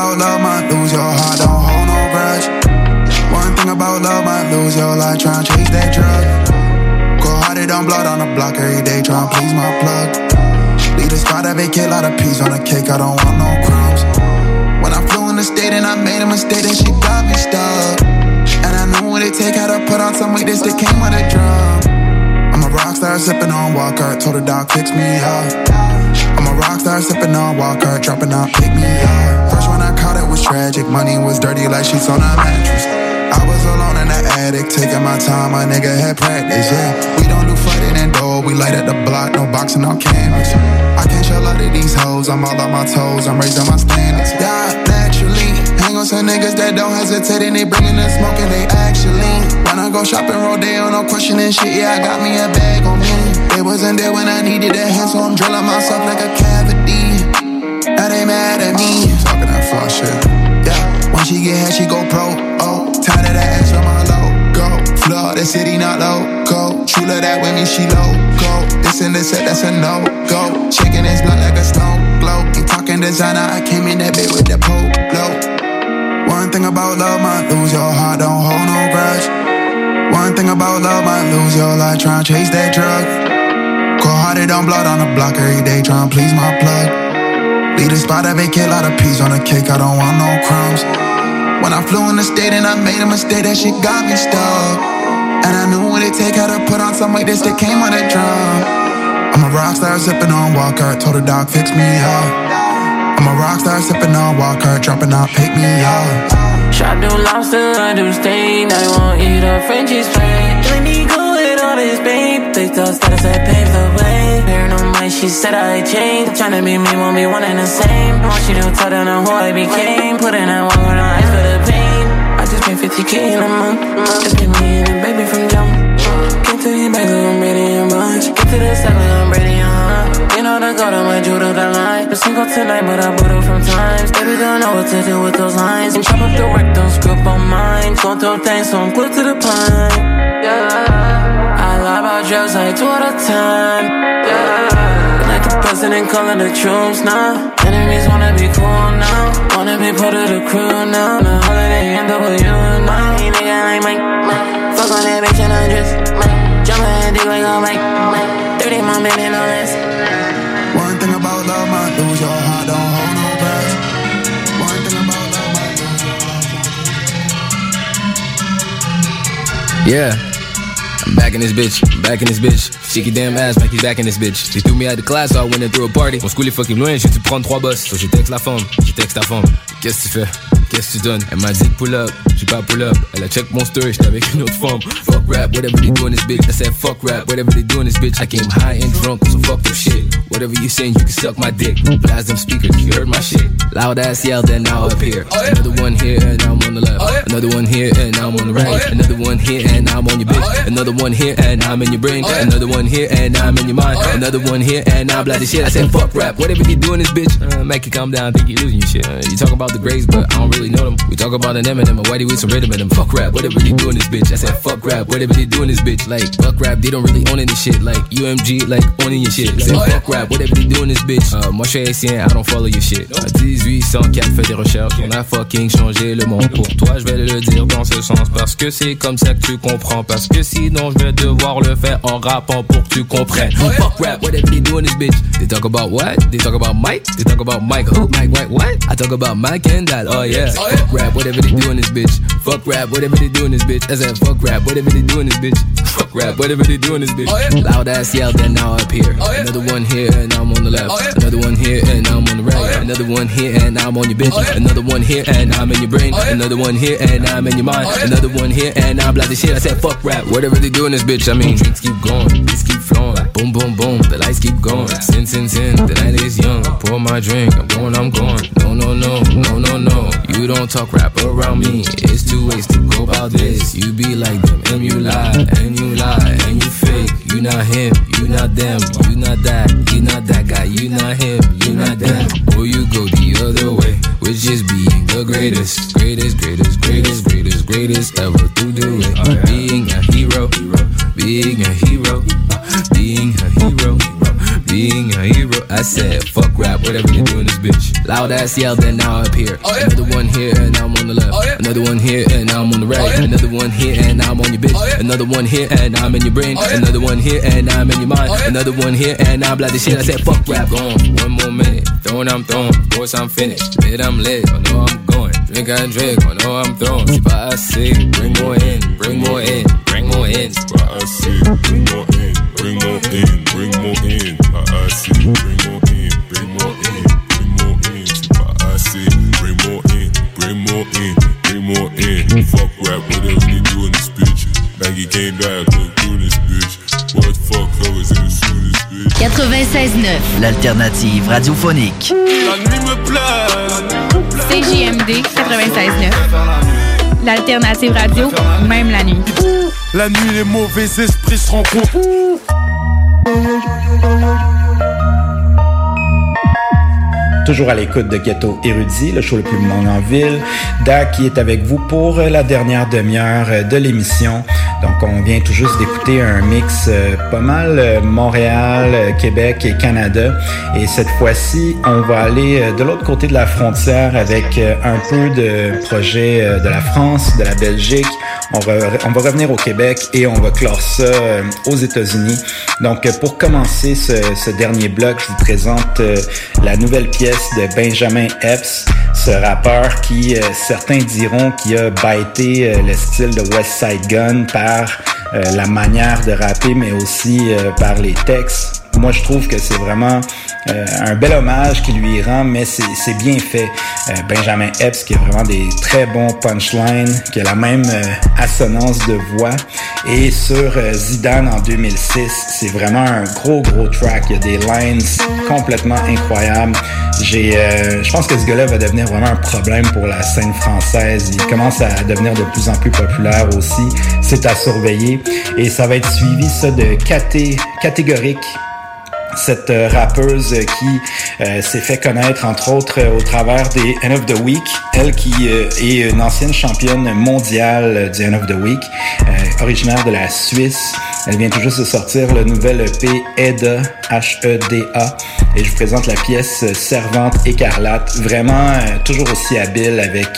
about love might lose your heart, don't hold no grudge. One thing about love might lose your life, try and chase that drug. Go hearted on blood on the block every day, try and please my plug. Leave the spot, I vacate, lot of peas on the cake, I don't want no crumbs. When I flew in the state and I made a mistake, then she got me stuck. And I knew what it take, had to put on some weight, this that came with a drum. I'm a rock star sipping on Walker, told the doc fix me up. I'm a rock star sipping on Walker, dropping out, pick me up. Caught it was tragic, money was dirty like sheets on a mattress. I was alone in the attic, taking my time, my nigga had practice, yeah. We don't do fighting and door, we light at the block, no boxing on canvas. I can't show love to these hoes, I'm all on my toes, I'm raising my standards. Yeah, naturally, hang on some niggas that don't hesitate and they bringing the smoke and they actually. When I go shopping, rodeo, no questioning shit, yeah, I got me a bag on me. They wasn't there when I needed a hand, so I'm drilling myself like a cavity. Now they mad at me. Shit. Yeah, when she get head, she go pro. Oh, tired of that ass on my logo. Flood the city, not loco. True love that with me, she loco. This in the set, that's a no go. Chicken is blood like a stone glow. You talking designer, I came in that bit with the polo. One thing about love, might lose your heart, don't hold no grudge. One thing about love, might lose your life, try and chase that drug. Cold hearted on blood on the block every day, try and please my plug. Leave the spot, I vacate, lot of peas on the cake, I don't want no crumbs. When I flew in the state and I made a mistake, that shit got me stuck. And I knew what it take, had to put on some weight, this that came on a drum. I'm a rock star sipping on Walker, told the doc fix me up. I'm a rock star sipping on Walker, dropping out, pick me up. Shot do lobster, I do. Now they won't eat a Frenchie straight. Plenty good with all the is pain. Thought status I paved the way. Paranoid, she said I changed. Tryna be me won't be one and the same. I want you to tell them who I became. Putting that one on ice for the pain. I just paid 50k in a month. Just give me and a baby from jump. Get to the back, I'm ready and bunch. Get to the seven, I'm ready and huh. You know the god, I'm a Jude of the line. The single tonight, but I it from times. Baby, don't know what to do with those lines. And chop up the work, don't screw up on mine. Going through things, so I'm glued to the pine. Yeah. I lie about drugs like two at a time. Yeah. Like the president calling the troops now. Enemies wanna be cool now. Wanna be part of the crew now. The holiday NW now. Hey, nigga like Mike. Mike. Fuck on that bitch and I just Mike. Jump and dig like a Mike. Mike. 30 more minutes on this. One thing about love, my lose your heart, don't hold no grudge. One thing about love, man, lose. Yeah. Back in this bitch, back in this bitch. Shake your damn ass, mec, he's back in this bitch. J'ai tout mis à de classe, so I went and threw a party. Mon school est fucking loin, j'ai dû prendre trois bosses. So j'ai texte la femme, j'ai texte ta femme. Qu'est-ce que tu fais? Qu'est-ce que tu donnes? Elle m'a dit pull up, j'ai pas pull up. Elle a check mon story, j'étais avec une autre femme. Fuck rap, whatever they do in this bitch. I said fuck rap, whatever they do in this bitch. I came high and drunk, so fuck your shit. Whatever you saying, you can suck my dick. Blast them speakers, you heard my shit. Loud ass yell, then now up here. Another one here, and now I'm on the left. Another one here, and now I'm on the right. Another one here, and now I'm on your bitch. Another one here, and now I'm in your brain. Another one here, and now I'm in your mind. Another one here, and now I'm bloody shit. I said fuck rap, whatever you do in this bitch. Uh, make you calm down, think you losing your shit. Uh, you talk about the grades, but I don't really know them. We talk about an Eminem and Whitey with some rhythm in them? Fuck rap, whatever they do in this bitch? I said fuck rap, whatever they do in this bitch? Like fuck rap, they don't really own any shit. Like UMG, like owning your shit. I said fuck rap, whatever they do in this bitch? Uh, moi je suis haïtien, I don't follow your shit. À 1804, fais des recherches. On a fucking changé le monde. Pour toi, je vais le dire dans ce sens. Parce que c'est comme ça que tu comprends. Parce que sinon, je vais devoir le faire en rappant pour que tu comprennes. Fuck rap, whatever they do in this bitch? They talk about what? They talk about Mike? They talk about Mike who? Mike, Mike, what? I talk about Mike and that. Oh yeah. Fuck rap, whatever they do in this bitch. Fuck rap, whatever they do in this bitch. I said fuck rap, whatever they do in this bitch. Fuck rap, whatever they do in this bitch. Oh, Loud ass yell, then now up here. Another one here, and now I'm on the left. Oh, Another one here, and now I'm on the right. Oh, Another one here, and now I'm on your bitch. Another one here, and now I'm in your brain. Another one here, and now I'm in your mind. Another one here, and now I'm like the shit. I said fuck rap, whatever they do in this bitch. I mean, drinks keep going, keep flowing. Boom, boom, boom, the lights keep going. Sin, sin, sin, the night is young. Pour my drink, I'm going, I'm going. No, no, no, no, no, no. You don't talk rap around me. It's two ways to go about this. You be like them, and you lie, and you lie, and you fake. You not him, you not them, you not that, you not that guy, you not him, you not that. Or you go the other way, which is being the greatest, greatest, greatest, greatest, greatest, greatest ever to do it. Oh, being a hero, being a hero, uh, being a hero. Being a hero, I said, fuck rap, whatever you do in this bitch. Loud ass yell, then now up here. Another one here, and now I'm on the left. Another one here, and now I'm on the right. Another one here, and now I'm on your bitch. Another one here, and now I'm in your brain. Another one here, and now I'm in your mind. Another one here, and I'm like the shit. I said, fuck rap, gone. One more minute. Throwing, I'm throwing. Course, I'm finished. Lit, I'm lit. I know I'm going. Drink, I drink. I know I'm throwing. See, but I see. Bring more in. Bring more in. Bring more in. But I see. Bring more in. Bring more in. Bring more in. But I see. Bring more in. Bring more in. Bring more in. But I see. Bring more in. Bring more in. Bring more in. Fuck rap. Whatever they do in this bitch? Maggie came back. Look through this bitch. What the fuck? I was in the this bitch. 96.9, l'alternative radiophonique. La nuit me plaît. CJMD 96.9. L'alternative radio, même la nuit. La nuit, les mauvais esprits se rencontrent. Toujours à l'écoute de Ghetto Érudit, le show le plus monde en ville. Dak qui est avec vous pour la dernière demi-heure de l'émission. Donc on vient tout juste d'écouter un mix euh, pas mal euh, Montréal, euh, Québec et Canada. Et cette fois-ci, on va aller de l'autre côté de la frontière avec un peu de projets de la France, de la Belgique. On, va revenir au Québec et on va clore ça aux États-Unis. Donc pour commencer ce, dernier bloc, je vous présente la nouvelle pièce de Benjamin Epps, ce rappeur qui, certains diront, qui a bâté le style de West Side Gun euh, la manière de rapper, mais aussi euh, par les textes. Moi, je trouve que c'est vraiment euh, un bel hommage qui lui rend, mais c'est bien fait. Euh, Benjamin Epps qui a vraiment des très bons punchlines, qui a la même euh, assonance de voix. Et sur Zidane en 2006, c'est vraiment un gros, gros track. Il y a des lines complètement incroyables. J'ai, je pense que ce gars-là va devenir vraiment un problème pour la scène française. Il commence à devenir de plus en plus populaire aussi. C'est à surveiller. Et ça va être suivi, ça, de caté catégorique cette euh, rappeuse qui euh, s'est fait connaître entre autres euh, au travers des End of the Week, elle qui est une ancienne championne mondiale du End of the Week, originaire de la Suisse. Elle vient tout juste de sortir le nouvel EP EDA, H-E-D-A, et je vous présente la pièce Servante écarlate, vraiment toujours aussi habile avec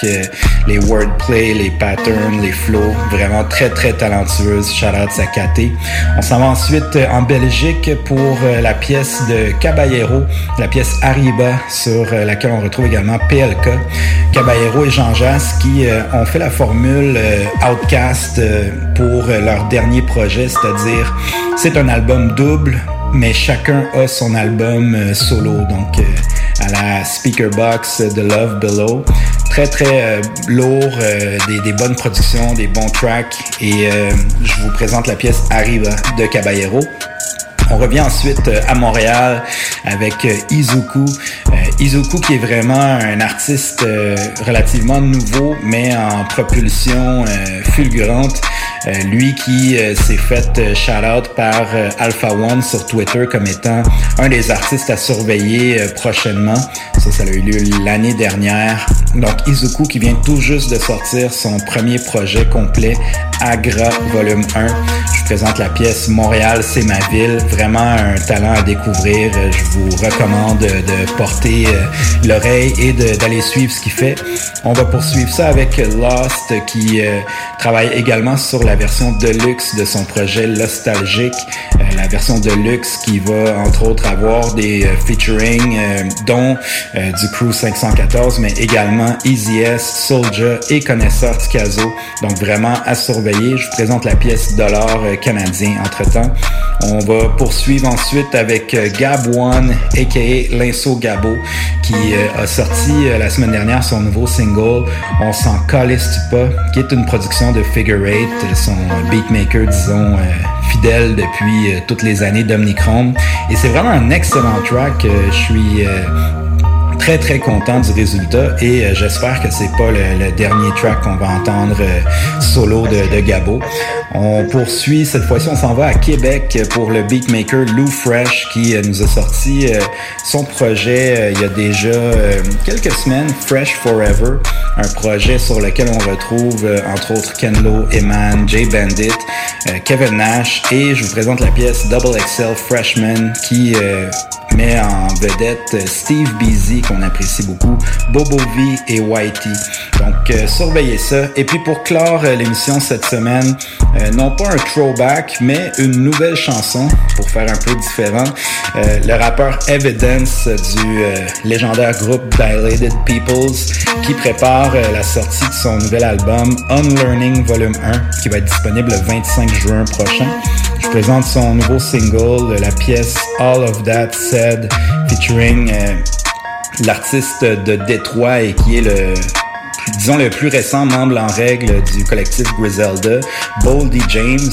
les wordplay, les patterns, les flows, vraiment très très talentueuse. Shout out Sakaté. On s'en va ensuite en Belgique pour la de Caballero, la pièce Arriba, sur euh, laquelle on retrouve également PLK. Caballero et Jean Jas qui euh, ont fait la formule euh, Outcast pour leur dernier projet, c'est-à-dire c'est un album double, mais chacun a son album solo, donc à la speaker box de Love Below. Très très lourd, des, bonnes productions, des bons tracks et je vous présente la pièce Arriba de Caballero. On revient ensuite euh, à Montréal avec euh, Izuku. Euh, Izuku qui est vraiment un artiste relativement nouveau, mais en propulsion fulgurante. lui qui s'est fait shout-out par Alpha One sur Twitter comme étant un des artistes à surveiller prochainement. Ça, ça a eu lieu l'année dernière. Donc Izuku qui vient tout juste de sortir son premier projet complet, Agra Volume 1. Je présente la pièce Montréal, c'est ma ville vraiment un talent à découvrir. Je vous recommande de porter euh, l'oreille et d'aller suivre ce qu'il fait. On va poursuivre ça avec Lost qui euh, travaille également sur la version deluxe de son projet Nostalgique. Euh, la version deluxe qui va entre autres avoir des featuring dont du Crew 514 mais également Easy S, Soldier et Connaisseur Ticazo. Donc vraiment à surveiller. Je vous présente la pièce dollar canadien entre temps. On va poursuivre ensuite avec euh, Gab One, a.k.a. Linso Gabo, qui euh, a sorti euh, la semaine dernière son nouveau single On s'en calisse pas, qui est une production de Figure Eight, son beatmaker, disons, fidèle depuis toutes les années d'Omnichrome. Et c'est vraiment un excellent track. Je suis très très content du résultat et euh, j'espère que c'est pas le, dernier track qu'on va entendre euh, solo de, Gabo. On poursuit cette fois-ci, on s'en va à Québec pour le beatmaker Lou Fresh qui euh, nous a sorti son projet il y a déjà quelques semaines, Fresh Forever, un projet sur lequel on retrouve entre autres Ken Lo, Eman, Jay Bandit, Kevin Nash et je vous présente la pièce Double XL Freshman qui met en vedette Steve Beasy qu'on apprécie beaucoup, Bobo V et Whitey. Donc euh, surveillez ça. Et puis pour clore euh, l'émission cette semaine, euh, non pas un throwback, mais une nouvelle chanson pour faire un peu différent. le rappeur Evidence du légendaire groupe Dilated Peoples qui prépare la sortie de son nouvel album Unlearning Volume 1 qui va être disponible le 25 juin prochain. Je présente son nouveau single, la pièce All of That Said, featuring l'artiste de Détroit et qui est le disons le plus récent membre en règle du collectif Griselda, Boldy James.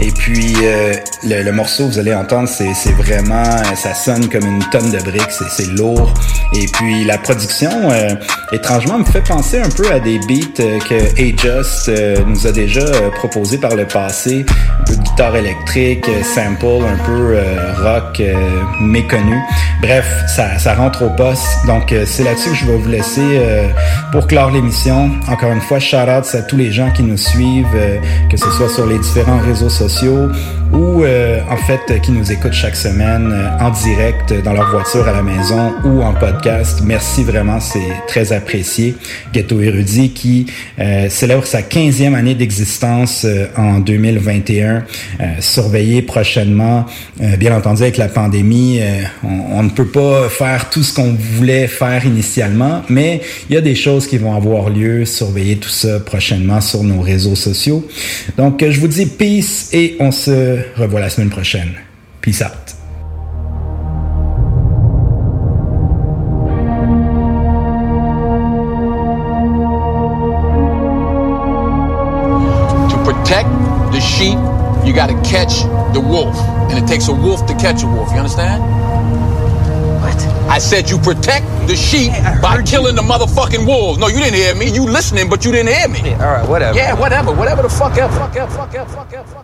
Et puis euh, le, morceau vous allez entendre, c'est vraiment, ça sonne comme une tonne de briques, c'est lourd. Et puis la production, euh, étrangement, me fait penser un peu à des beats euh, que A-Just nous a déjà proposé par le passé, un peu de guitare électrique, sample, un peu rock méconnu. Bref, ça, ça rentre au poste. Donc c'est là-dessus que je vais vous laisser pour clore l'émission. Encore une fois, shout out à tous les gens qui nous suivent, que ce soit sur les différents réseaux sociaux ou euh, en fait qui nous écoutent chaque semaine euh, en direct dans leur voiture à la maison ou en podcast. Merci vraiment, c'est très apprécié. Ghetto Érudit qui euh, célèbre sa 15e année d'existence en 2021, surveillé prochainement. bien entendu, avec la pandémie, on, on, ne peut pas faire tout ce qu'on voulait faire initialement, mais il y a des choses qui vont avoir lieu. Surveillez tout ça prochainement sur nos réseaux sociaux. Donc, je vous dis peace et on se revois la semaine prochaine. Peace out. To protect the sheep, you got to catch the wolf. And it takes a wolf to catch a wolf. You understand? What? I said you protect the sheep by killing the motherfucking wolves. No, you didn't hear me. You listening, but you didn't hear me. Yeah, all right, whatever. Yeah, whatever. Whatever the fuck ever. Fuck ever. Fuck ever. Fuck ever. Fuck.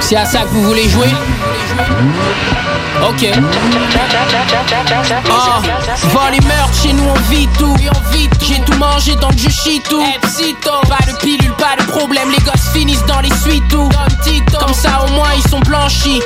C'est à ça que vous voulez jouer? Ok. Ah, vend les meurtres, chez nous on vit tout. J'ai tout mangé dans le jus tout. Pas de pilule, pas de problème, les gosses finissent dans les suites tout. Comme ça au moins ils sont blanchis.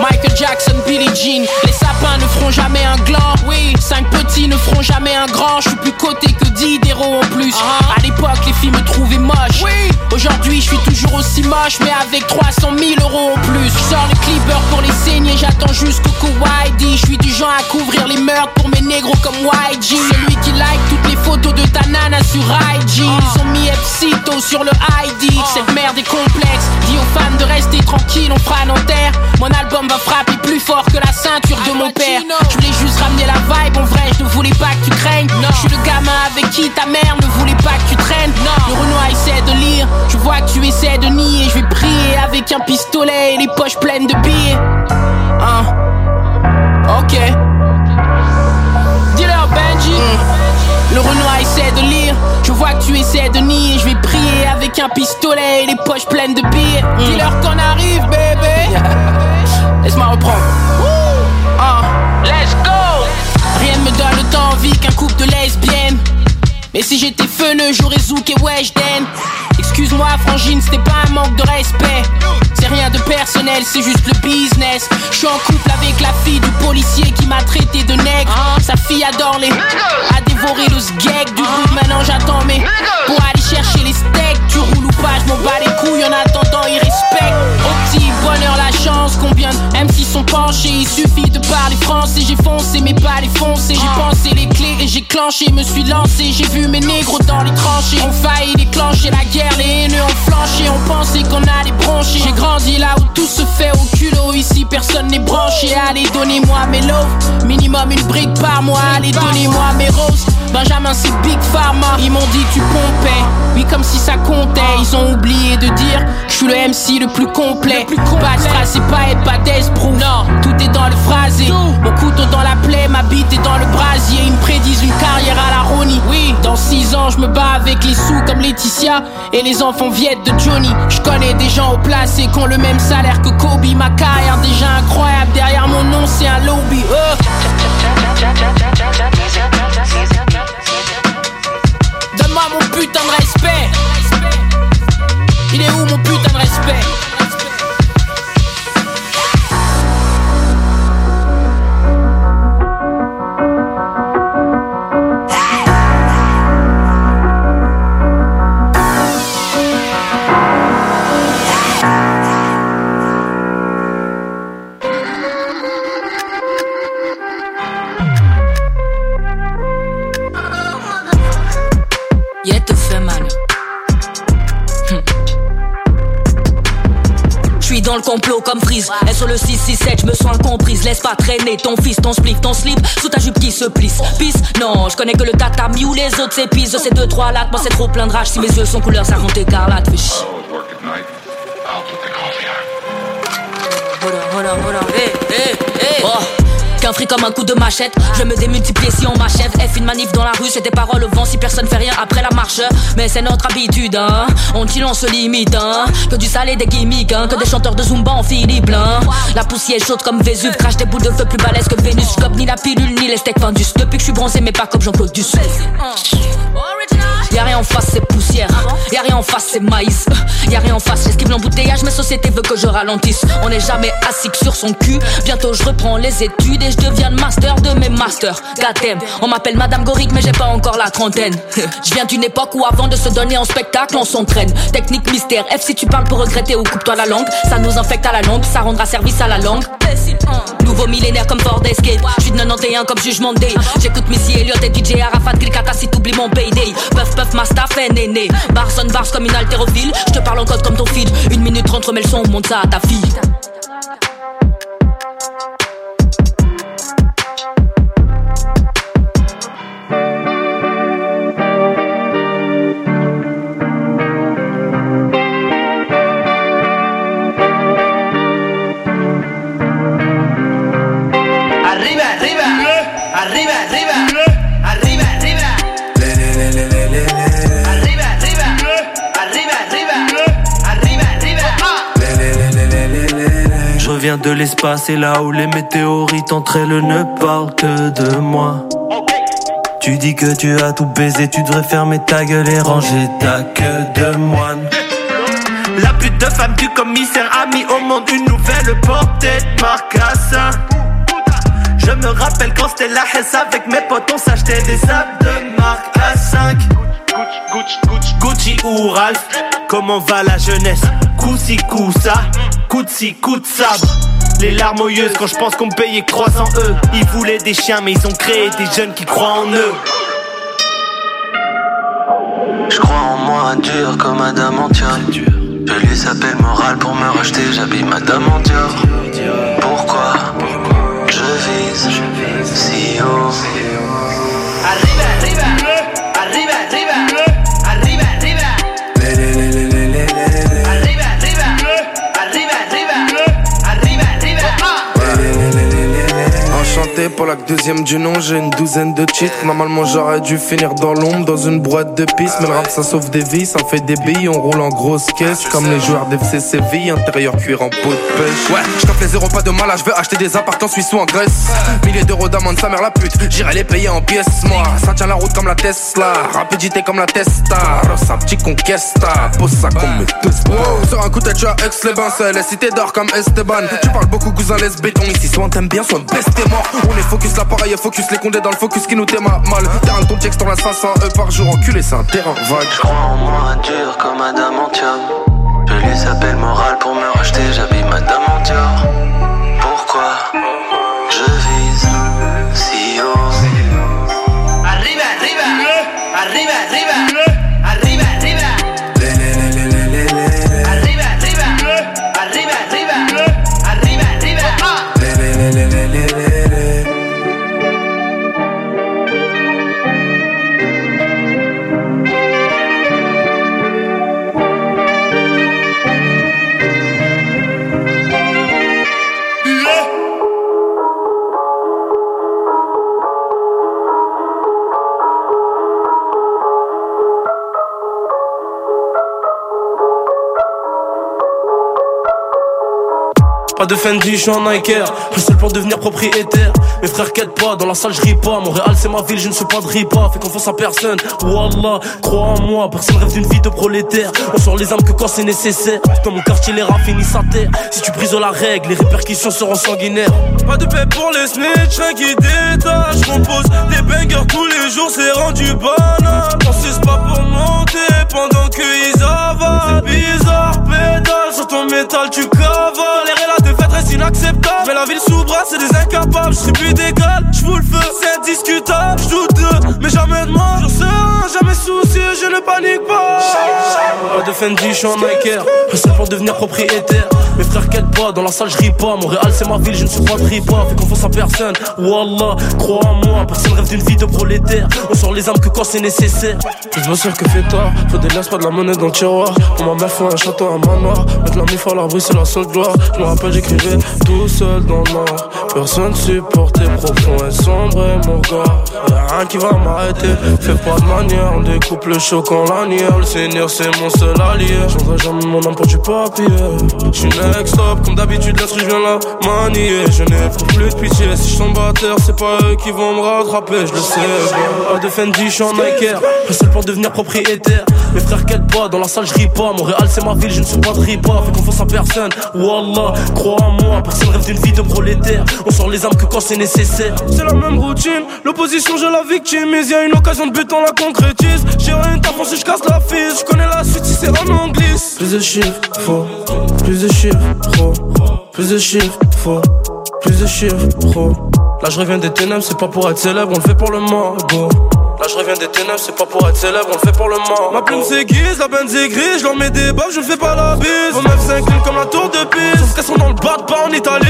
Michael Jackson, Billie Jean. Les sapins ne feront jamais un gland. Oui, cinq petits ne feront jamais un grand. Je suis plus coté que 10 d'héros en plus. À l'époque, les filles me trouvaient moche. Oui, aujourd'hui je suis toujours aussi moche, mais avec 300 000 euros en plus. Je sors le clipper pour les saigner, j'attends juste Coco Whitey. Je suis du genre à couvrir les meurtres pour mes négros comme YG. Celui qui like toutes les photos de ta nana sur IG. Ils ont mis Epsito sur le ID. Cette merde est complexe. Dis aux fans de rester tranquille, on fera terre. Mon album va frapper plus fort que la ceinture de mon père. Je voulais juste ramener la vibe, en vrai, je ne voulais pas que tu craignes. Je suis le gamin avec qui ta mère ne voulait pas que tu traînes. Le Renoir essaie de lire, je vois que tu essaies de nier. Je vais prier avec un pistolet et les poches pleines de billets. Hein. Ok. Dis-leur Benji. Le Renoir essaie de lire, je vois que tu essaies de nier. Je vais prier avec un pistolet et les poches pleines de billets. Dis-leur qu'on arrive, bébé. Laisse-moi reprendre. Ah. Let's go! Rien ne me donne temps envie qu'un couple de lesbiennes. Mais si j'étais feu-le, j'aurais Zouk et Weshden. Excuse-moi, Frangine, c'était pas un manque de respect. C'est rien de personnel, c'est juste le business. Je suis en couple avec la fille du policier qui m'a traité de nègre. Sa fille adore les. a dévoré le sgeg du groupe. Maintenant j'attends, mais pour aller chercher les steaks, tu roules je m'en bats les couilles. En attendant, ils respectent. Au bonheur, la chance, combien de MC sont penchés. Il suffit de parler français, j'ai foncé, mais pas les foncés. J'ai pensé les clés et j'ai clenché, me suis lancé. J'ai vu mes négros dans les tranchées. On failli déclencher la guerre, les haineux ont flanché. On pensait qu'on allait broncher. J'ai grandi là où tout se fait au culot. Ici, personne n'est branché. Allez, donnez-moi mes loaves. Minimum une brique par mois. Allez, donnez-moi mes roses. Benjamin, c'est Big Pharma. Ils m'ont dit tu pompais. Oui, comme si ça comptait. Ont oublié de dire je suis le MC le plus complet. Pas de phrase, c'est pas être pas d'esprou. Non, tout est dans le phrasé. Mon couteau dans la plaie, ma bite est dans le brasier. Ils me prédisent une carrière à la Ronnie. Oui, dans 6 ans, je me bats avec les sous comme Laetitia et les enfants viettes de Johnny. Je connais des gens au placé qui ont le même salaire que Kobe. Ma carrière déjà incroyable. Derrière mon nom, c'est un lobby. Oh. Donne-moi mon putain de respect. Il est où mon putain de respect? Le complot comme Freeze. Elle sur le 667, je me sens incomprise. Laisse pas traîner ton fils, ton spliff, ton slip sous ta jupe qui se plisse. Pisse, non, je connais que le tatami ou les autres s'épisent. De ces deux, trois lattes, moi c'est trop plein de rage. Si mes yeux sont couleur, ça compte écarlate. Fais chier. Hold on, hold on, hey, hey, hey. Oh. Qu'un fric comme un coup de machette, je me démultiplier si on m'achève. F une manif dans la rue, c'est des paroles au vent si personne fait rien après la marche. Mais c'est notre habitude, hein. On dit on se limite, hein. Que du salé des gimmicks, hein. Que des chanteurs de Zumba en finit plein. La poussière chaude comme Vésuve, crache des boules de feu plus balèzes que Vénus. J'cope ni la pilule ni les steaks fendus. Depuis que je suis bronzé, mais pas comme Jean-Claude Dussel. Y'a rien en face, c'est poussière. Y'a rien en face, c'est maïs. Y'a rien en face, j'esquive l'embouteillage, mais société veut que je ralentisse. On n'est jamais assis que sur son cul. Bientôt je reprends les études et je deviens le master de mes masters. Goddamn, on m'appelle Madame Goric, mais j'ai pas encore la trentaine. Je viens d'une époque où avant de se donner en spectacle, on s'entraîne. Technique mystère, F si tu parles pour regretter ou coupe-toi la langue. Ça nous infecte à la langue, ça rendra service à la langue. Nouveau millénaire comme Ford Escape. J'suis de 91 comme jugement day. J'écoute Missy Elliott et DJ Arafat Grikata si t'oublies mon payday. Puff ma staff est néné. Barson bars comme une haltérophile. J'te parle en code comme ton feed. Une minute rentre mais le son, monte ça à ta fille. Reviens de l'espace et là où les météorites entre elles ne parlent que de moi. Tu dis que tu as tout baisé, tu devrais fermer ta gueule et ranger ta queue de moine. La pute de femme du commissaire a mis au monde une nouvelle portée de marcassin. Je me rappelle quand c'était la Hesse avec mes potes, on s'achetait des sables de marque A5. Gucci ou Ralph, comment va la jeunesse? Coup-ci, coup-ça, coup-ci, coup de. Les larmes mouilleuses quand je pense qu'on me payait croissant eux. Ils voulaient des chiens, mais ils ont créé des jeunes qui croient en eux. Je crois en moi dur comme Madame Antior. Je lui s'appelle moral pour me racheter, j'habille Madame en Dior. Pourquoi? Pour la deuxième du nom, j'ai une douzaine de titres. Normalement j'aurais dû finir dans l'ombre, dans une boîte de piste. Mais le rap ça sauve des vies, ça fait des billes, on roule en grosse caisse. Comme les joueurs d'FC Séville, intérieur cuir en peau de pêche. Ouais, je les zéros, pas de mal, je veux acheter des appartements en Suisse ou en Grèce. Milliers d'euros d'amende, sa mère la pute, j'irai les payer en pièces, moi. Ça tient la route comme la Tesla, rapidité comme la Testa. Rosa, petit conquesta, pose ça comme. Wow, sur un coup de tête, je suis à Aix-les-Bains, c'est les cités d'or comme Esteban. Tu parles beaucoup, cousin, laisse béton. Ici, soit on t'aime bien, soit baisse tes morts. On est focus, l'appareil focus, les condés dans le focus qui nous téma mal. Terrain de contexte, on a 500 E par jour, enculé, c'est un terrain vague. Je crois en moi dur comme Madame Antium. Je lui s'appelle moral pour me racheter, j'habille Madame en. Pourquoi je de Fendi, je suis en Nike Le seul pour devenir propriétaire. Mes frères quittent pas, dans la salle je ris pas. Montréal c'est ma ville, je ne suis pas de ripa. Fais confiance à personne, Wallah Crois en moi, personne rêve d'une vie de prolétaire. On sort les âmes que quand c'est nécessaire. Dans mon quartier les rats finissent terre. Si tu brises la règle, les répercussions seront sanguinaires. Pas de paix pour les snitch, rien qui détache Compose des bangers tous les jours, c'est rendu banal. Pensez c'est pas pour monter pendant qu'ils avalent bizarre, pédale sur ton métal tu cavales inacceptable. Mais la ville sous bras c'est des incapables. Je plus d'égal, je le feu, c'est indiscutable. Je doute mais jamais de moi. Je serein, jamais soucieux, je ne panique pas. Pas de Fendi, je suis en Nike seul pour devenir propriétaire Mes frères quittent pas, dans la salle je pas Montréal c'est ma ville, je ne suis pas ripa Fais confiance à personne, Wallah Crois en moi, personne rêve d'une vie de prolétaire On sort les âmes que quand c'est nécessaire Je sûr que fait tard, faut des pas de la monnaie dans le tiroir. Pour ma mère, faut un château, un manoir. Mettre la mif à l'abri, c'est la seule gloire. Je me rappelle, j'écrivais tout seul dans le noir. Personne supportait profond et sombre et mon gars. Y'a rien qui va m'arrêter. Fais pas de manière, on découpe le choc en lanière. Le seigneur, c'est mon seul allié. J'endrai jamais mon âme pour du papier. Stop, comme d'habitude, laisse je viens là manier. Je n'ai plus de pitié. Si je tombe à terre, c'est pas eux qui vont me rattraper, je le sais. Pas de Fendi, je suis en Nike. Seul pour devenir propriétaire. Mes frères quittent pas, dans la salle je ris pas. Montréal c'est ma ville, je ne suis pas de ripa. Fais confiance à personne, Wallah, crois en moi. Personne rêve d'une vie de prolétaire. On sort les armes que quand c'est nécessaire. C'est la même routine, l'opposition je la victimise. Y'a une occasion de but, on la concrétise. J'ai rien à si je casse la fille. Je connais la suite si c'est en anglais. Plus de chiffres, faux. Plus de chiffres, faux. Plus de chiffres, faux. Plus de chiffres, faux. Là je reviens des ténèbres, c'est pas pour être célèbre, on le fait pour le morgo. Là je reviens des ténèbres, c'est pas pour être célèbre, on le fait pour le mort. Ma plume s'aiguise, la benz est grise, je leur mets des baffes, je fais pas la bise. Vos meufs s'inclinent comme la tour de piste, sauf qu'elles sont dans le bas de pas en Italie.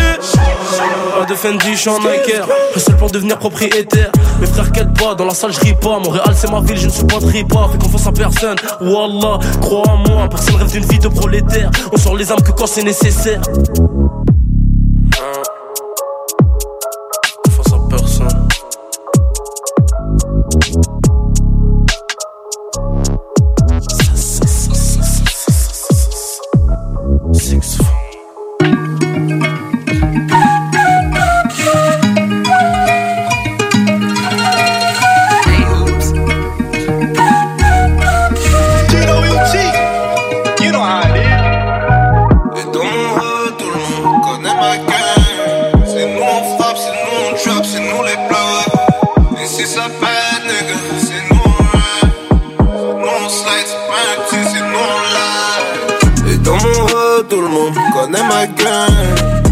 Pas de Fendi, je suis en Nike, le seul pour devenir propriétaire. Mes frères quittent pas, dans la salle je ris pas. Montréal c'est ma ville, je ne suis pas ripa. Fais confiance à personne, Wallah, crois en moi. Personne rêve d'une vie de prolétaire. On sort les armes que quand c'est nécessaire.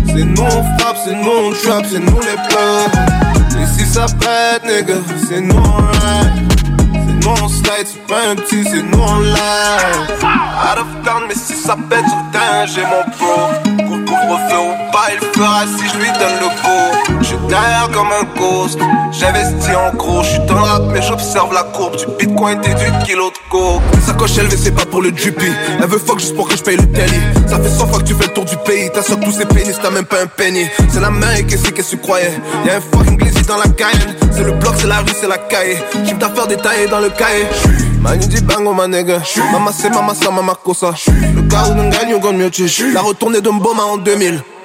C'est nous on frappe, c'est nous on trap, c'est nous les plugs. Et si ça pète, nigga, c'est nous on ride. C'est nous on slide, c'est pas un petit, c'est nous on live. Out of town, mais si ça pète terrain, j'ai mon pro. Couvre couvre feu ou pas, il fera si je lui donne le go. J'suis derrière comme un ghost. J'investis en gros, j'suis dans le rap, mais j'observe la courbe du bitcoin et du kilo de coke. Sa coche élevée, c'est pas pour le drippy. Elle veut fuck juste pour que je paye le tally. Ça fait 100 fois que tu fais le tour du pays. T'as sur tous ces pénis, t'as même pas un penny. C'est la main et qu'est-ce que tu croyais? Y'a un fucking glizzy dans la Cayenne. C'est le bloc, c'est la rue, c'est la caille. Chiffre d'affaires détaillé dans le cahier. Manu dit bango ma nigga Mama c'est mama ça mama kosa Le gars où nous gagne on mieux La retournée de Mboma en 2000 Af-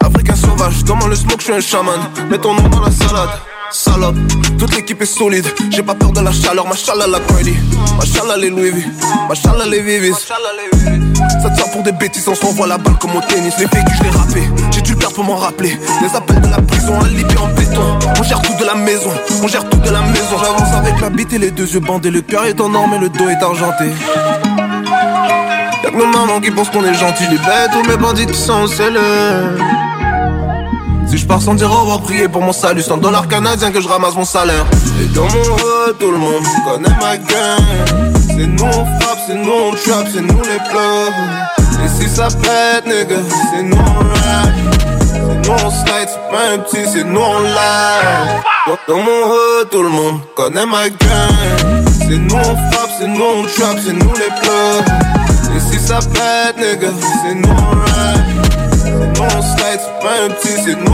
Africain sauvage, dans le smoke, je suis un chaman. Mets ton nom dans la salade. Salope, toute l'équipe est solide. J'ai pas peur de la chaleur, machallah la Kylie. Machallah les Louis V, machallah les Vivis. Ça tient pour des bêtises, on se renvoie la balle comme au tennis. Les vécus, je l'ai rappé, j'ai dû le perdre pour m'en rappeler. Les appels de la prison, un libé en béton. On gère tout de la maison, on gère tout de la maison. J'avance avec la bite et les deux yeux bandés. Le cœur est en or, mais le dos est argenté. Y'a nos mamans qui pensent qu'on est gentil. Les bêtes ou mes bandits qui sont. Si je pars sans dire au revoir, prier pour mon salut. 100 dollars canadiens que je ramasse mon salaire. Et dans mon hood, tout le monde connaît ma gang. C'est nous on frappe, c'est nous on trap, c'est nous les plugs. Et si ça pète, nigga, c'est nous on ride. C'est nous on slide, c'est pas un petit, c'est nous on live. Dans dans mon hood, tout le monde connaît ma gang. C'est nous on frappe, c'est nous on trap, c'est nous les plugs. Si ça pète, nigga, c'est nous on ride. Nous on slide, c'est pas un petit, c'est nous.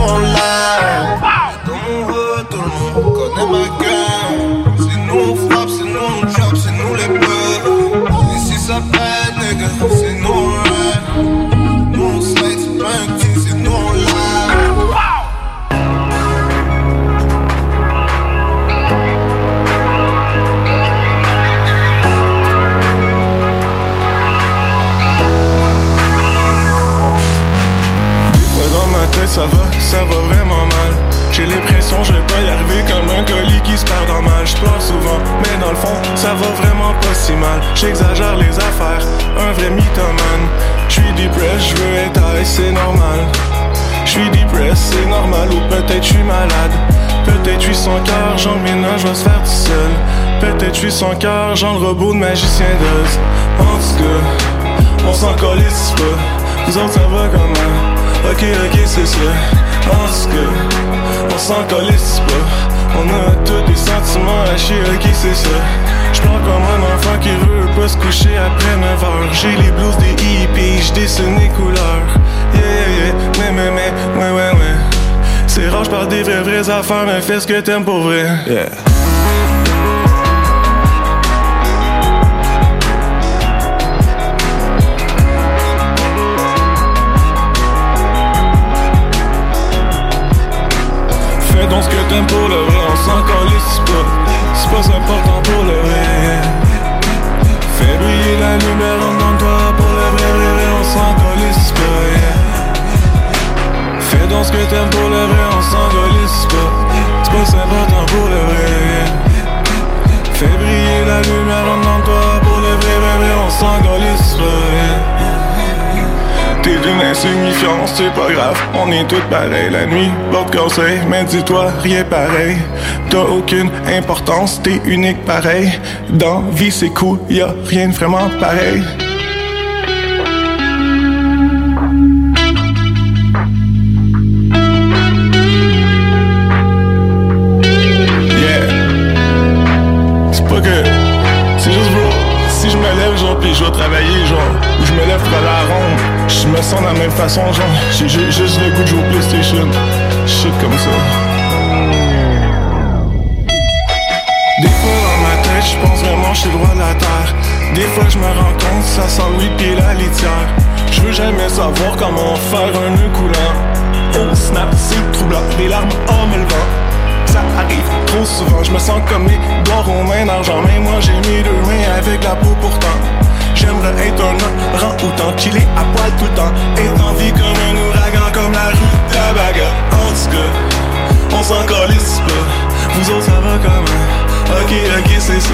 Ça va, ça va vraiment mal. J'ai l'impression je vais pas y arriver comme un colis qui se perd dans mal. Je pleure souvent, mais dans le fond ça va vraiment pas si mal. J'exagère les affaires, un vrai mythomane. J'suis depressed, je veux être high, c'est normal. J'suis depressed, c'est normal ou peut-être j'suis malade. Peut-être j'suis sans cœur, genre le ménage va se faire tout seul. Peut-être j'suis sans cœur, genre le robot de magicien d'Oz. En tout cas, on s'en calisse pas. Nous autres ça va comment? Ok, ok, c'est ça. Tout cas, on s'en calisse pas. On a tous des sentiments à chier, ok, c'est ça. J'pleure comme un enfant qui veut pas se coucher après 9 heures. J'ai les blues des hippies, j'dessine les couleurs. Yeah, yeah, yeah, mais, mais, mais, ouais, ouais, ouais. C'est rare, j'parle des vraies, vraies affaires, mais fais ce que t'aimes pour vrai. Yeah. Fais donc ce que t'aimes pour le vrai, on s'en calisse pas C'est pas important pour le vrai Fais briller la lumière en toi pour le vrai, on s'en calisse pas. Fais donc ce que t'aimes pour le vrai, on s'en calisse pas C'est pas important pour le vrai. Fais briller la lumière en toi pour le vrai, on s'en calisse pas. T'es d'une insignifiance, c'est pas grave, on est tous pareils la nuit. L'autre conseil, mais dis-toi, rien pareil. T'as aucune importance, t'es unique pareil. Dans vie, c'est cool, y a rien de vraiment pareil. Je me sens de la même façon, genre, j'ai ju- juste le goût de jouer au PlayStation. Shit comme ça. Des fois dans ma tête, je pense vraiment je suis le roi de la terre. Des fois je me rends compte, ça sent weed pis la litière. Je veux jamais savoir comment faire un nœud coulant. Oh snap, c'est troublant, les larmes en me levant. Ça arrive trop souvent, je me sens comme les doigts romains d'argent. Mais moi j'ai mis deux mains avec la peau pourtant. J'aimerais être un orang-outan, chiller à poil tout le temps. Être en vie comme un ouragan, comme la rue de la bagarre. En tout cas, on s'en calisse pas. Vous autres, ça va comment? Ok, ok, c'est ça.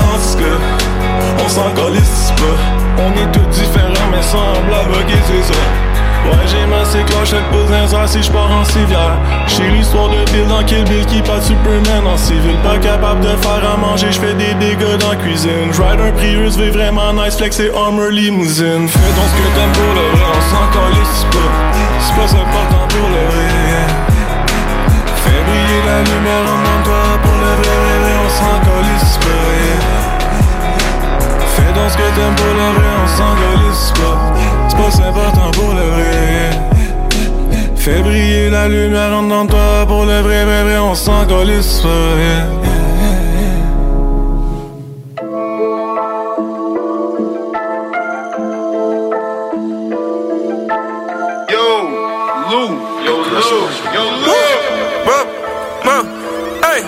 En tout cas, on s'en calisse pas. On est tous différents mais semblables, ok, c'est ça. Ouais, j'ai ma clochette pose un si j'pars en civière. J'ai l'histoire de Bill dans Kill Bill qui bat Superman en civil. Pas capable de faire à manger, j'fais des dégâts dans la cuisine. J'ride un Prius, vais vraiment nice, flex et Armor limousine. Fais donc ce que t'aimes pour le vrai, on s'en calisse pas. C'est pas important pour le vrai. Fais briller la lumière en toi pour le vrai, vrai, on s'en calisse pas. Fais donc ce que t'aimes pour le vrai, on s'en calisse pas. C'est pas important pour le vrai. Fais briller la lumière en dedans de toi pour le vrai, vrai, vrai, on s'en calisse pas. yeah. Yo, Lou. Yo, Lou. Yo, Lou. Hey.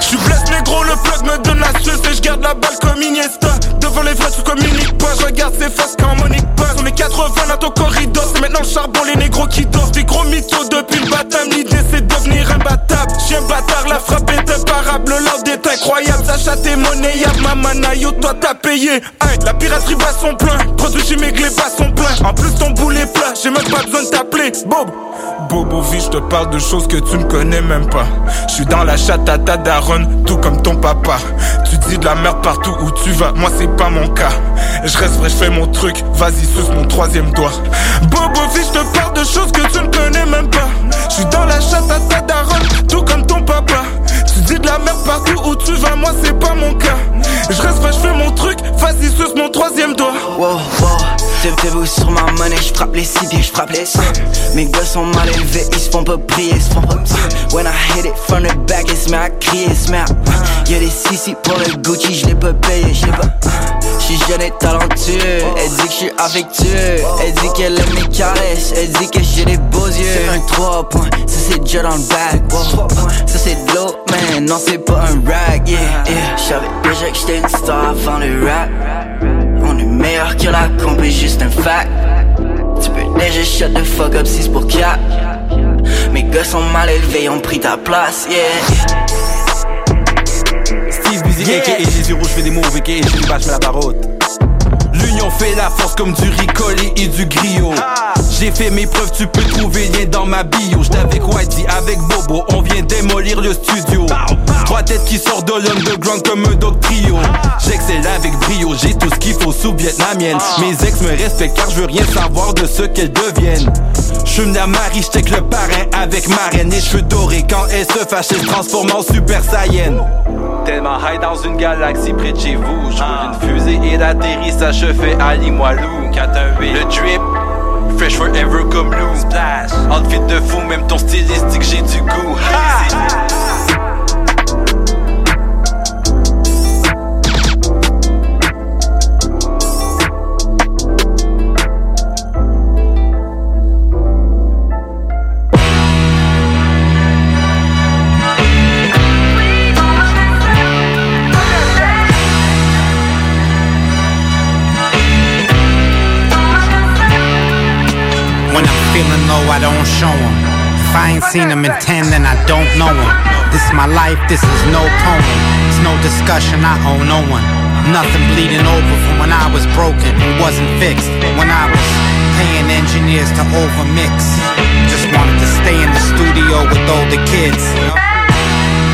J'suis blesse négro, le plug me donne la suce et j'garde la balle comme Iniesta Devant les vrais tu communiques pas, je regarde ces faces quand Monique passe On est 80 dans ton corridor, maintenant le charbon, les négros qui dorment Des gros mythos depuis le baptême, l'idée c'est de devenir imbattable Chien bâtard, la frappe est imparable, l'ordre est incroyable. Sacha t'es monnayable, maman yo toi t'as payé. Hey, la piraterie bat son plein, produit chimique les bas sont pleins En plus ton boulet plat, j'ai même pas besoin de t'appeler. Bob. Bobo vie, je te parle de choses que tu ne connais même pas. Je suis dans la chatte à daronne, tout comme ton papa. Tu dis de la merde partout où tu vas, moi c'est pas mon cas. Je reste vrai, je fais mon truc, vas-y mon troisième doigt. Bobo vie, je te parle de choses que tu ne connais même pas. Je suis dans la chatte à ta daronne, tout comme ton papa. De la merde partout où tu vas, moi c'est pas mon cas. Je reste je fais mon truc, vas-y suce mon troisième doigt. Wow, wow, Devez-vous sur ma monnaie, j'frappe les six pieds, j'frappe les seins. Mes gars sont mal élevés, ils se font pas prier, ils se font pas When I hit it from the back, ils se à crier, ils se met à Y'a des sissi pour le Gucci, j'l'ai pas payé, j'l'ai pas. J'suis jeune et talentueux, elle dit que j'suis affectueux. Elle dit qu'elle aime mes caresses, elle dit que j'ai des beaux yeux. C'est un 3 points, ça c'est déjà dans le bac wow. Ça c'est de man, non c'est pas un rag, yeah, yeah. J'savais déjà que j'étais une star avant le rap. On est meilleur que la comp est juste un fact. Tu peux déjà shut the fuck up si c'est pour cap. Mes gars sont mal élevés, ont pris ta place, yeah. Steve Busy, aka j'ai zéro, je fais des moves, aka vache, mais la barotte. L'union fait la force comme du ricolé et du griot. J'ai fait mes preuves, tu peux trouver lien dans ma bio. J'étais avec Whitey, avec Bobo, on vient démolir le studio. Trois têtes qui sortent de l'underground comme un dog trio. J'excelle avec brio, j'ai tout ce qu'il faut sous vietnamienne. Mes ex me respectent car je veux rien savoir de ce qu'elles deviennent. Je me la marie, j'check le parrain avec marraine et cheveux dorés. Quand elle se fâche, elle se transforme en super saiyan. Tellement high dans une galaxie près de chez vous. Je une fusée et l'atterrissage se fait à Limoilou. 418, le drip. Fresh forever comme Lou Splash Outfit de fou, même ton stylistique j'ai du goût ha! Show 'em. If I ain't seen 'em in 10, then I don't know 'em. This is my life, this is no poem. It's no discussion, I owe no one. Nothing bleeding over from when I was broken and wasn't fixed. When I was paying engineers to overmix. Just wanted to stay in the studio with older kids.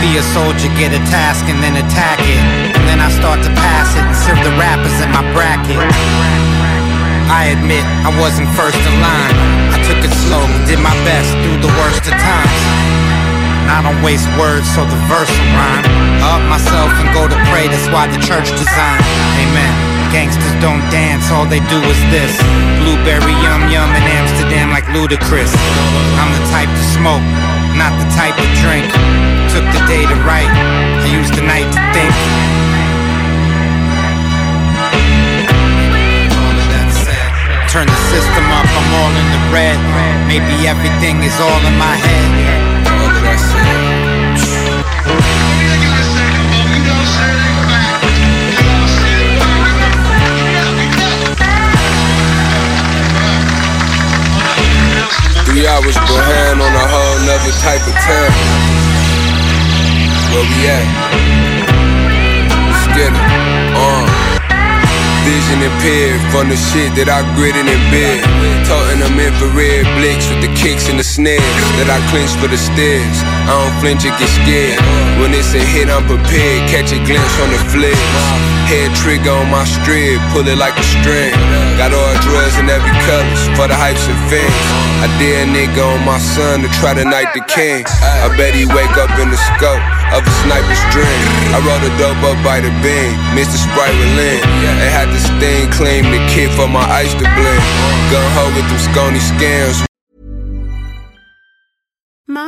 Be a soldier, get a task and then attack it. And then I start to pass it and serve the rappers in my bracket. I admit I wasn't first in line. It slow, did my best through the worst of times. I don't waste words, so the verse will rhyme. Up myself and go to pray, that's why the church designed. Amen. Gangsters don't dance, all they do is this. Blueberry yum yum in Amsterdam like ludicrous. I'm the type to smoke, not the type to drink. Took the day to write, I used the night to think. Turn the system up, I'm all in the red. Maybe everything is all in my head. Three hours behind on a whole nother type of time. Where we at? get it. Vision impaired from the shit that I gritted in bed. Toting them infrared blicks with the kicks and the snares that I clinch for the stairs. I don't flinch or get scared. When it's a hit, I'm prepared. Catch a glimpse on the flares. Head trigger on my strip, pull it like a string. Got all drugs in every colors for the hypes and fans. I dare a nigga on my son to try to knight the king. I bet he wake up in the scope of a sniper's dream. I rolled a dope up by the beam, Mr. Sprite Relin. They had this thing claim the kid for my ice to blend. Gun ho with them scony scams.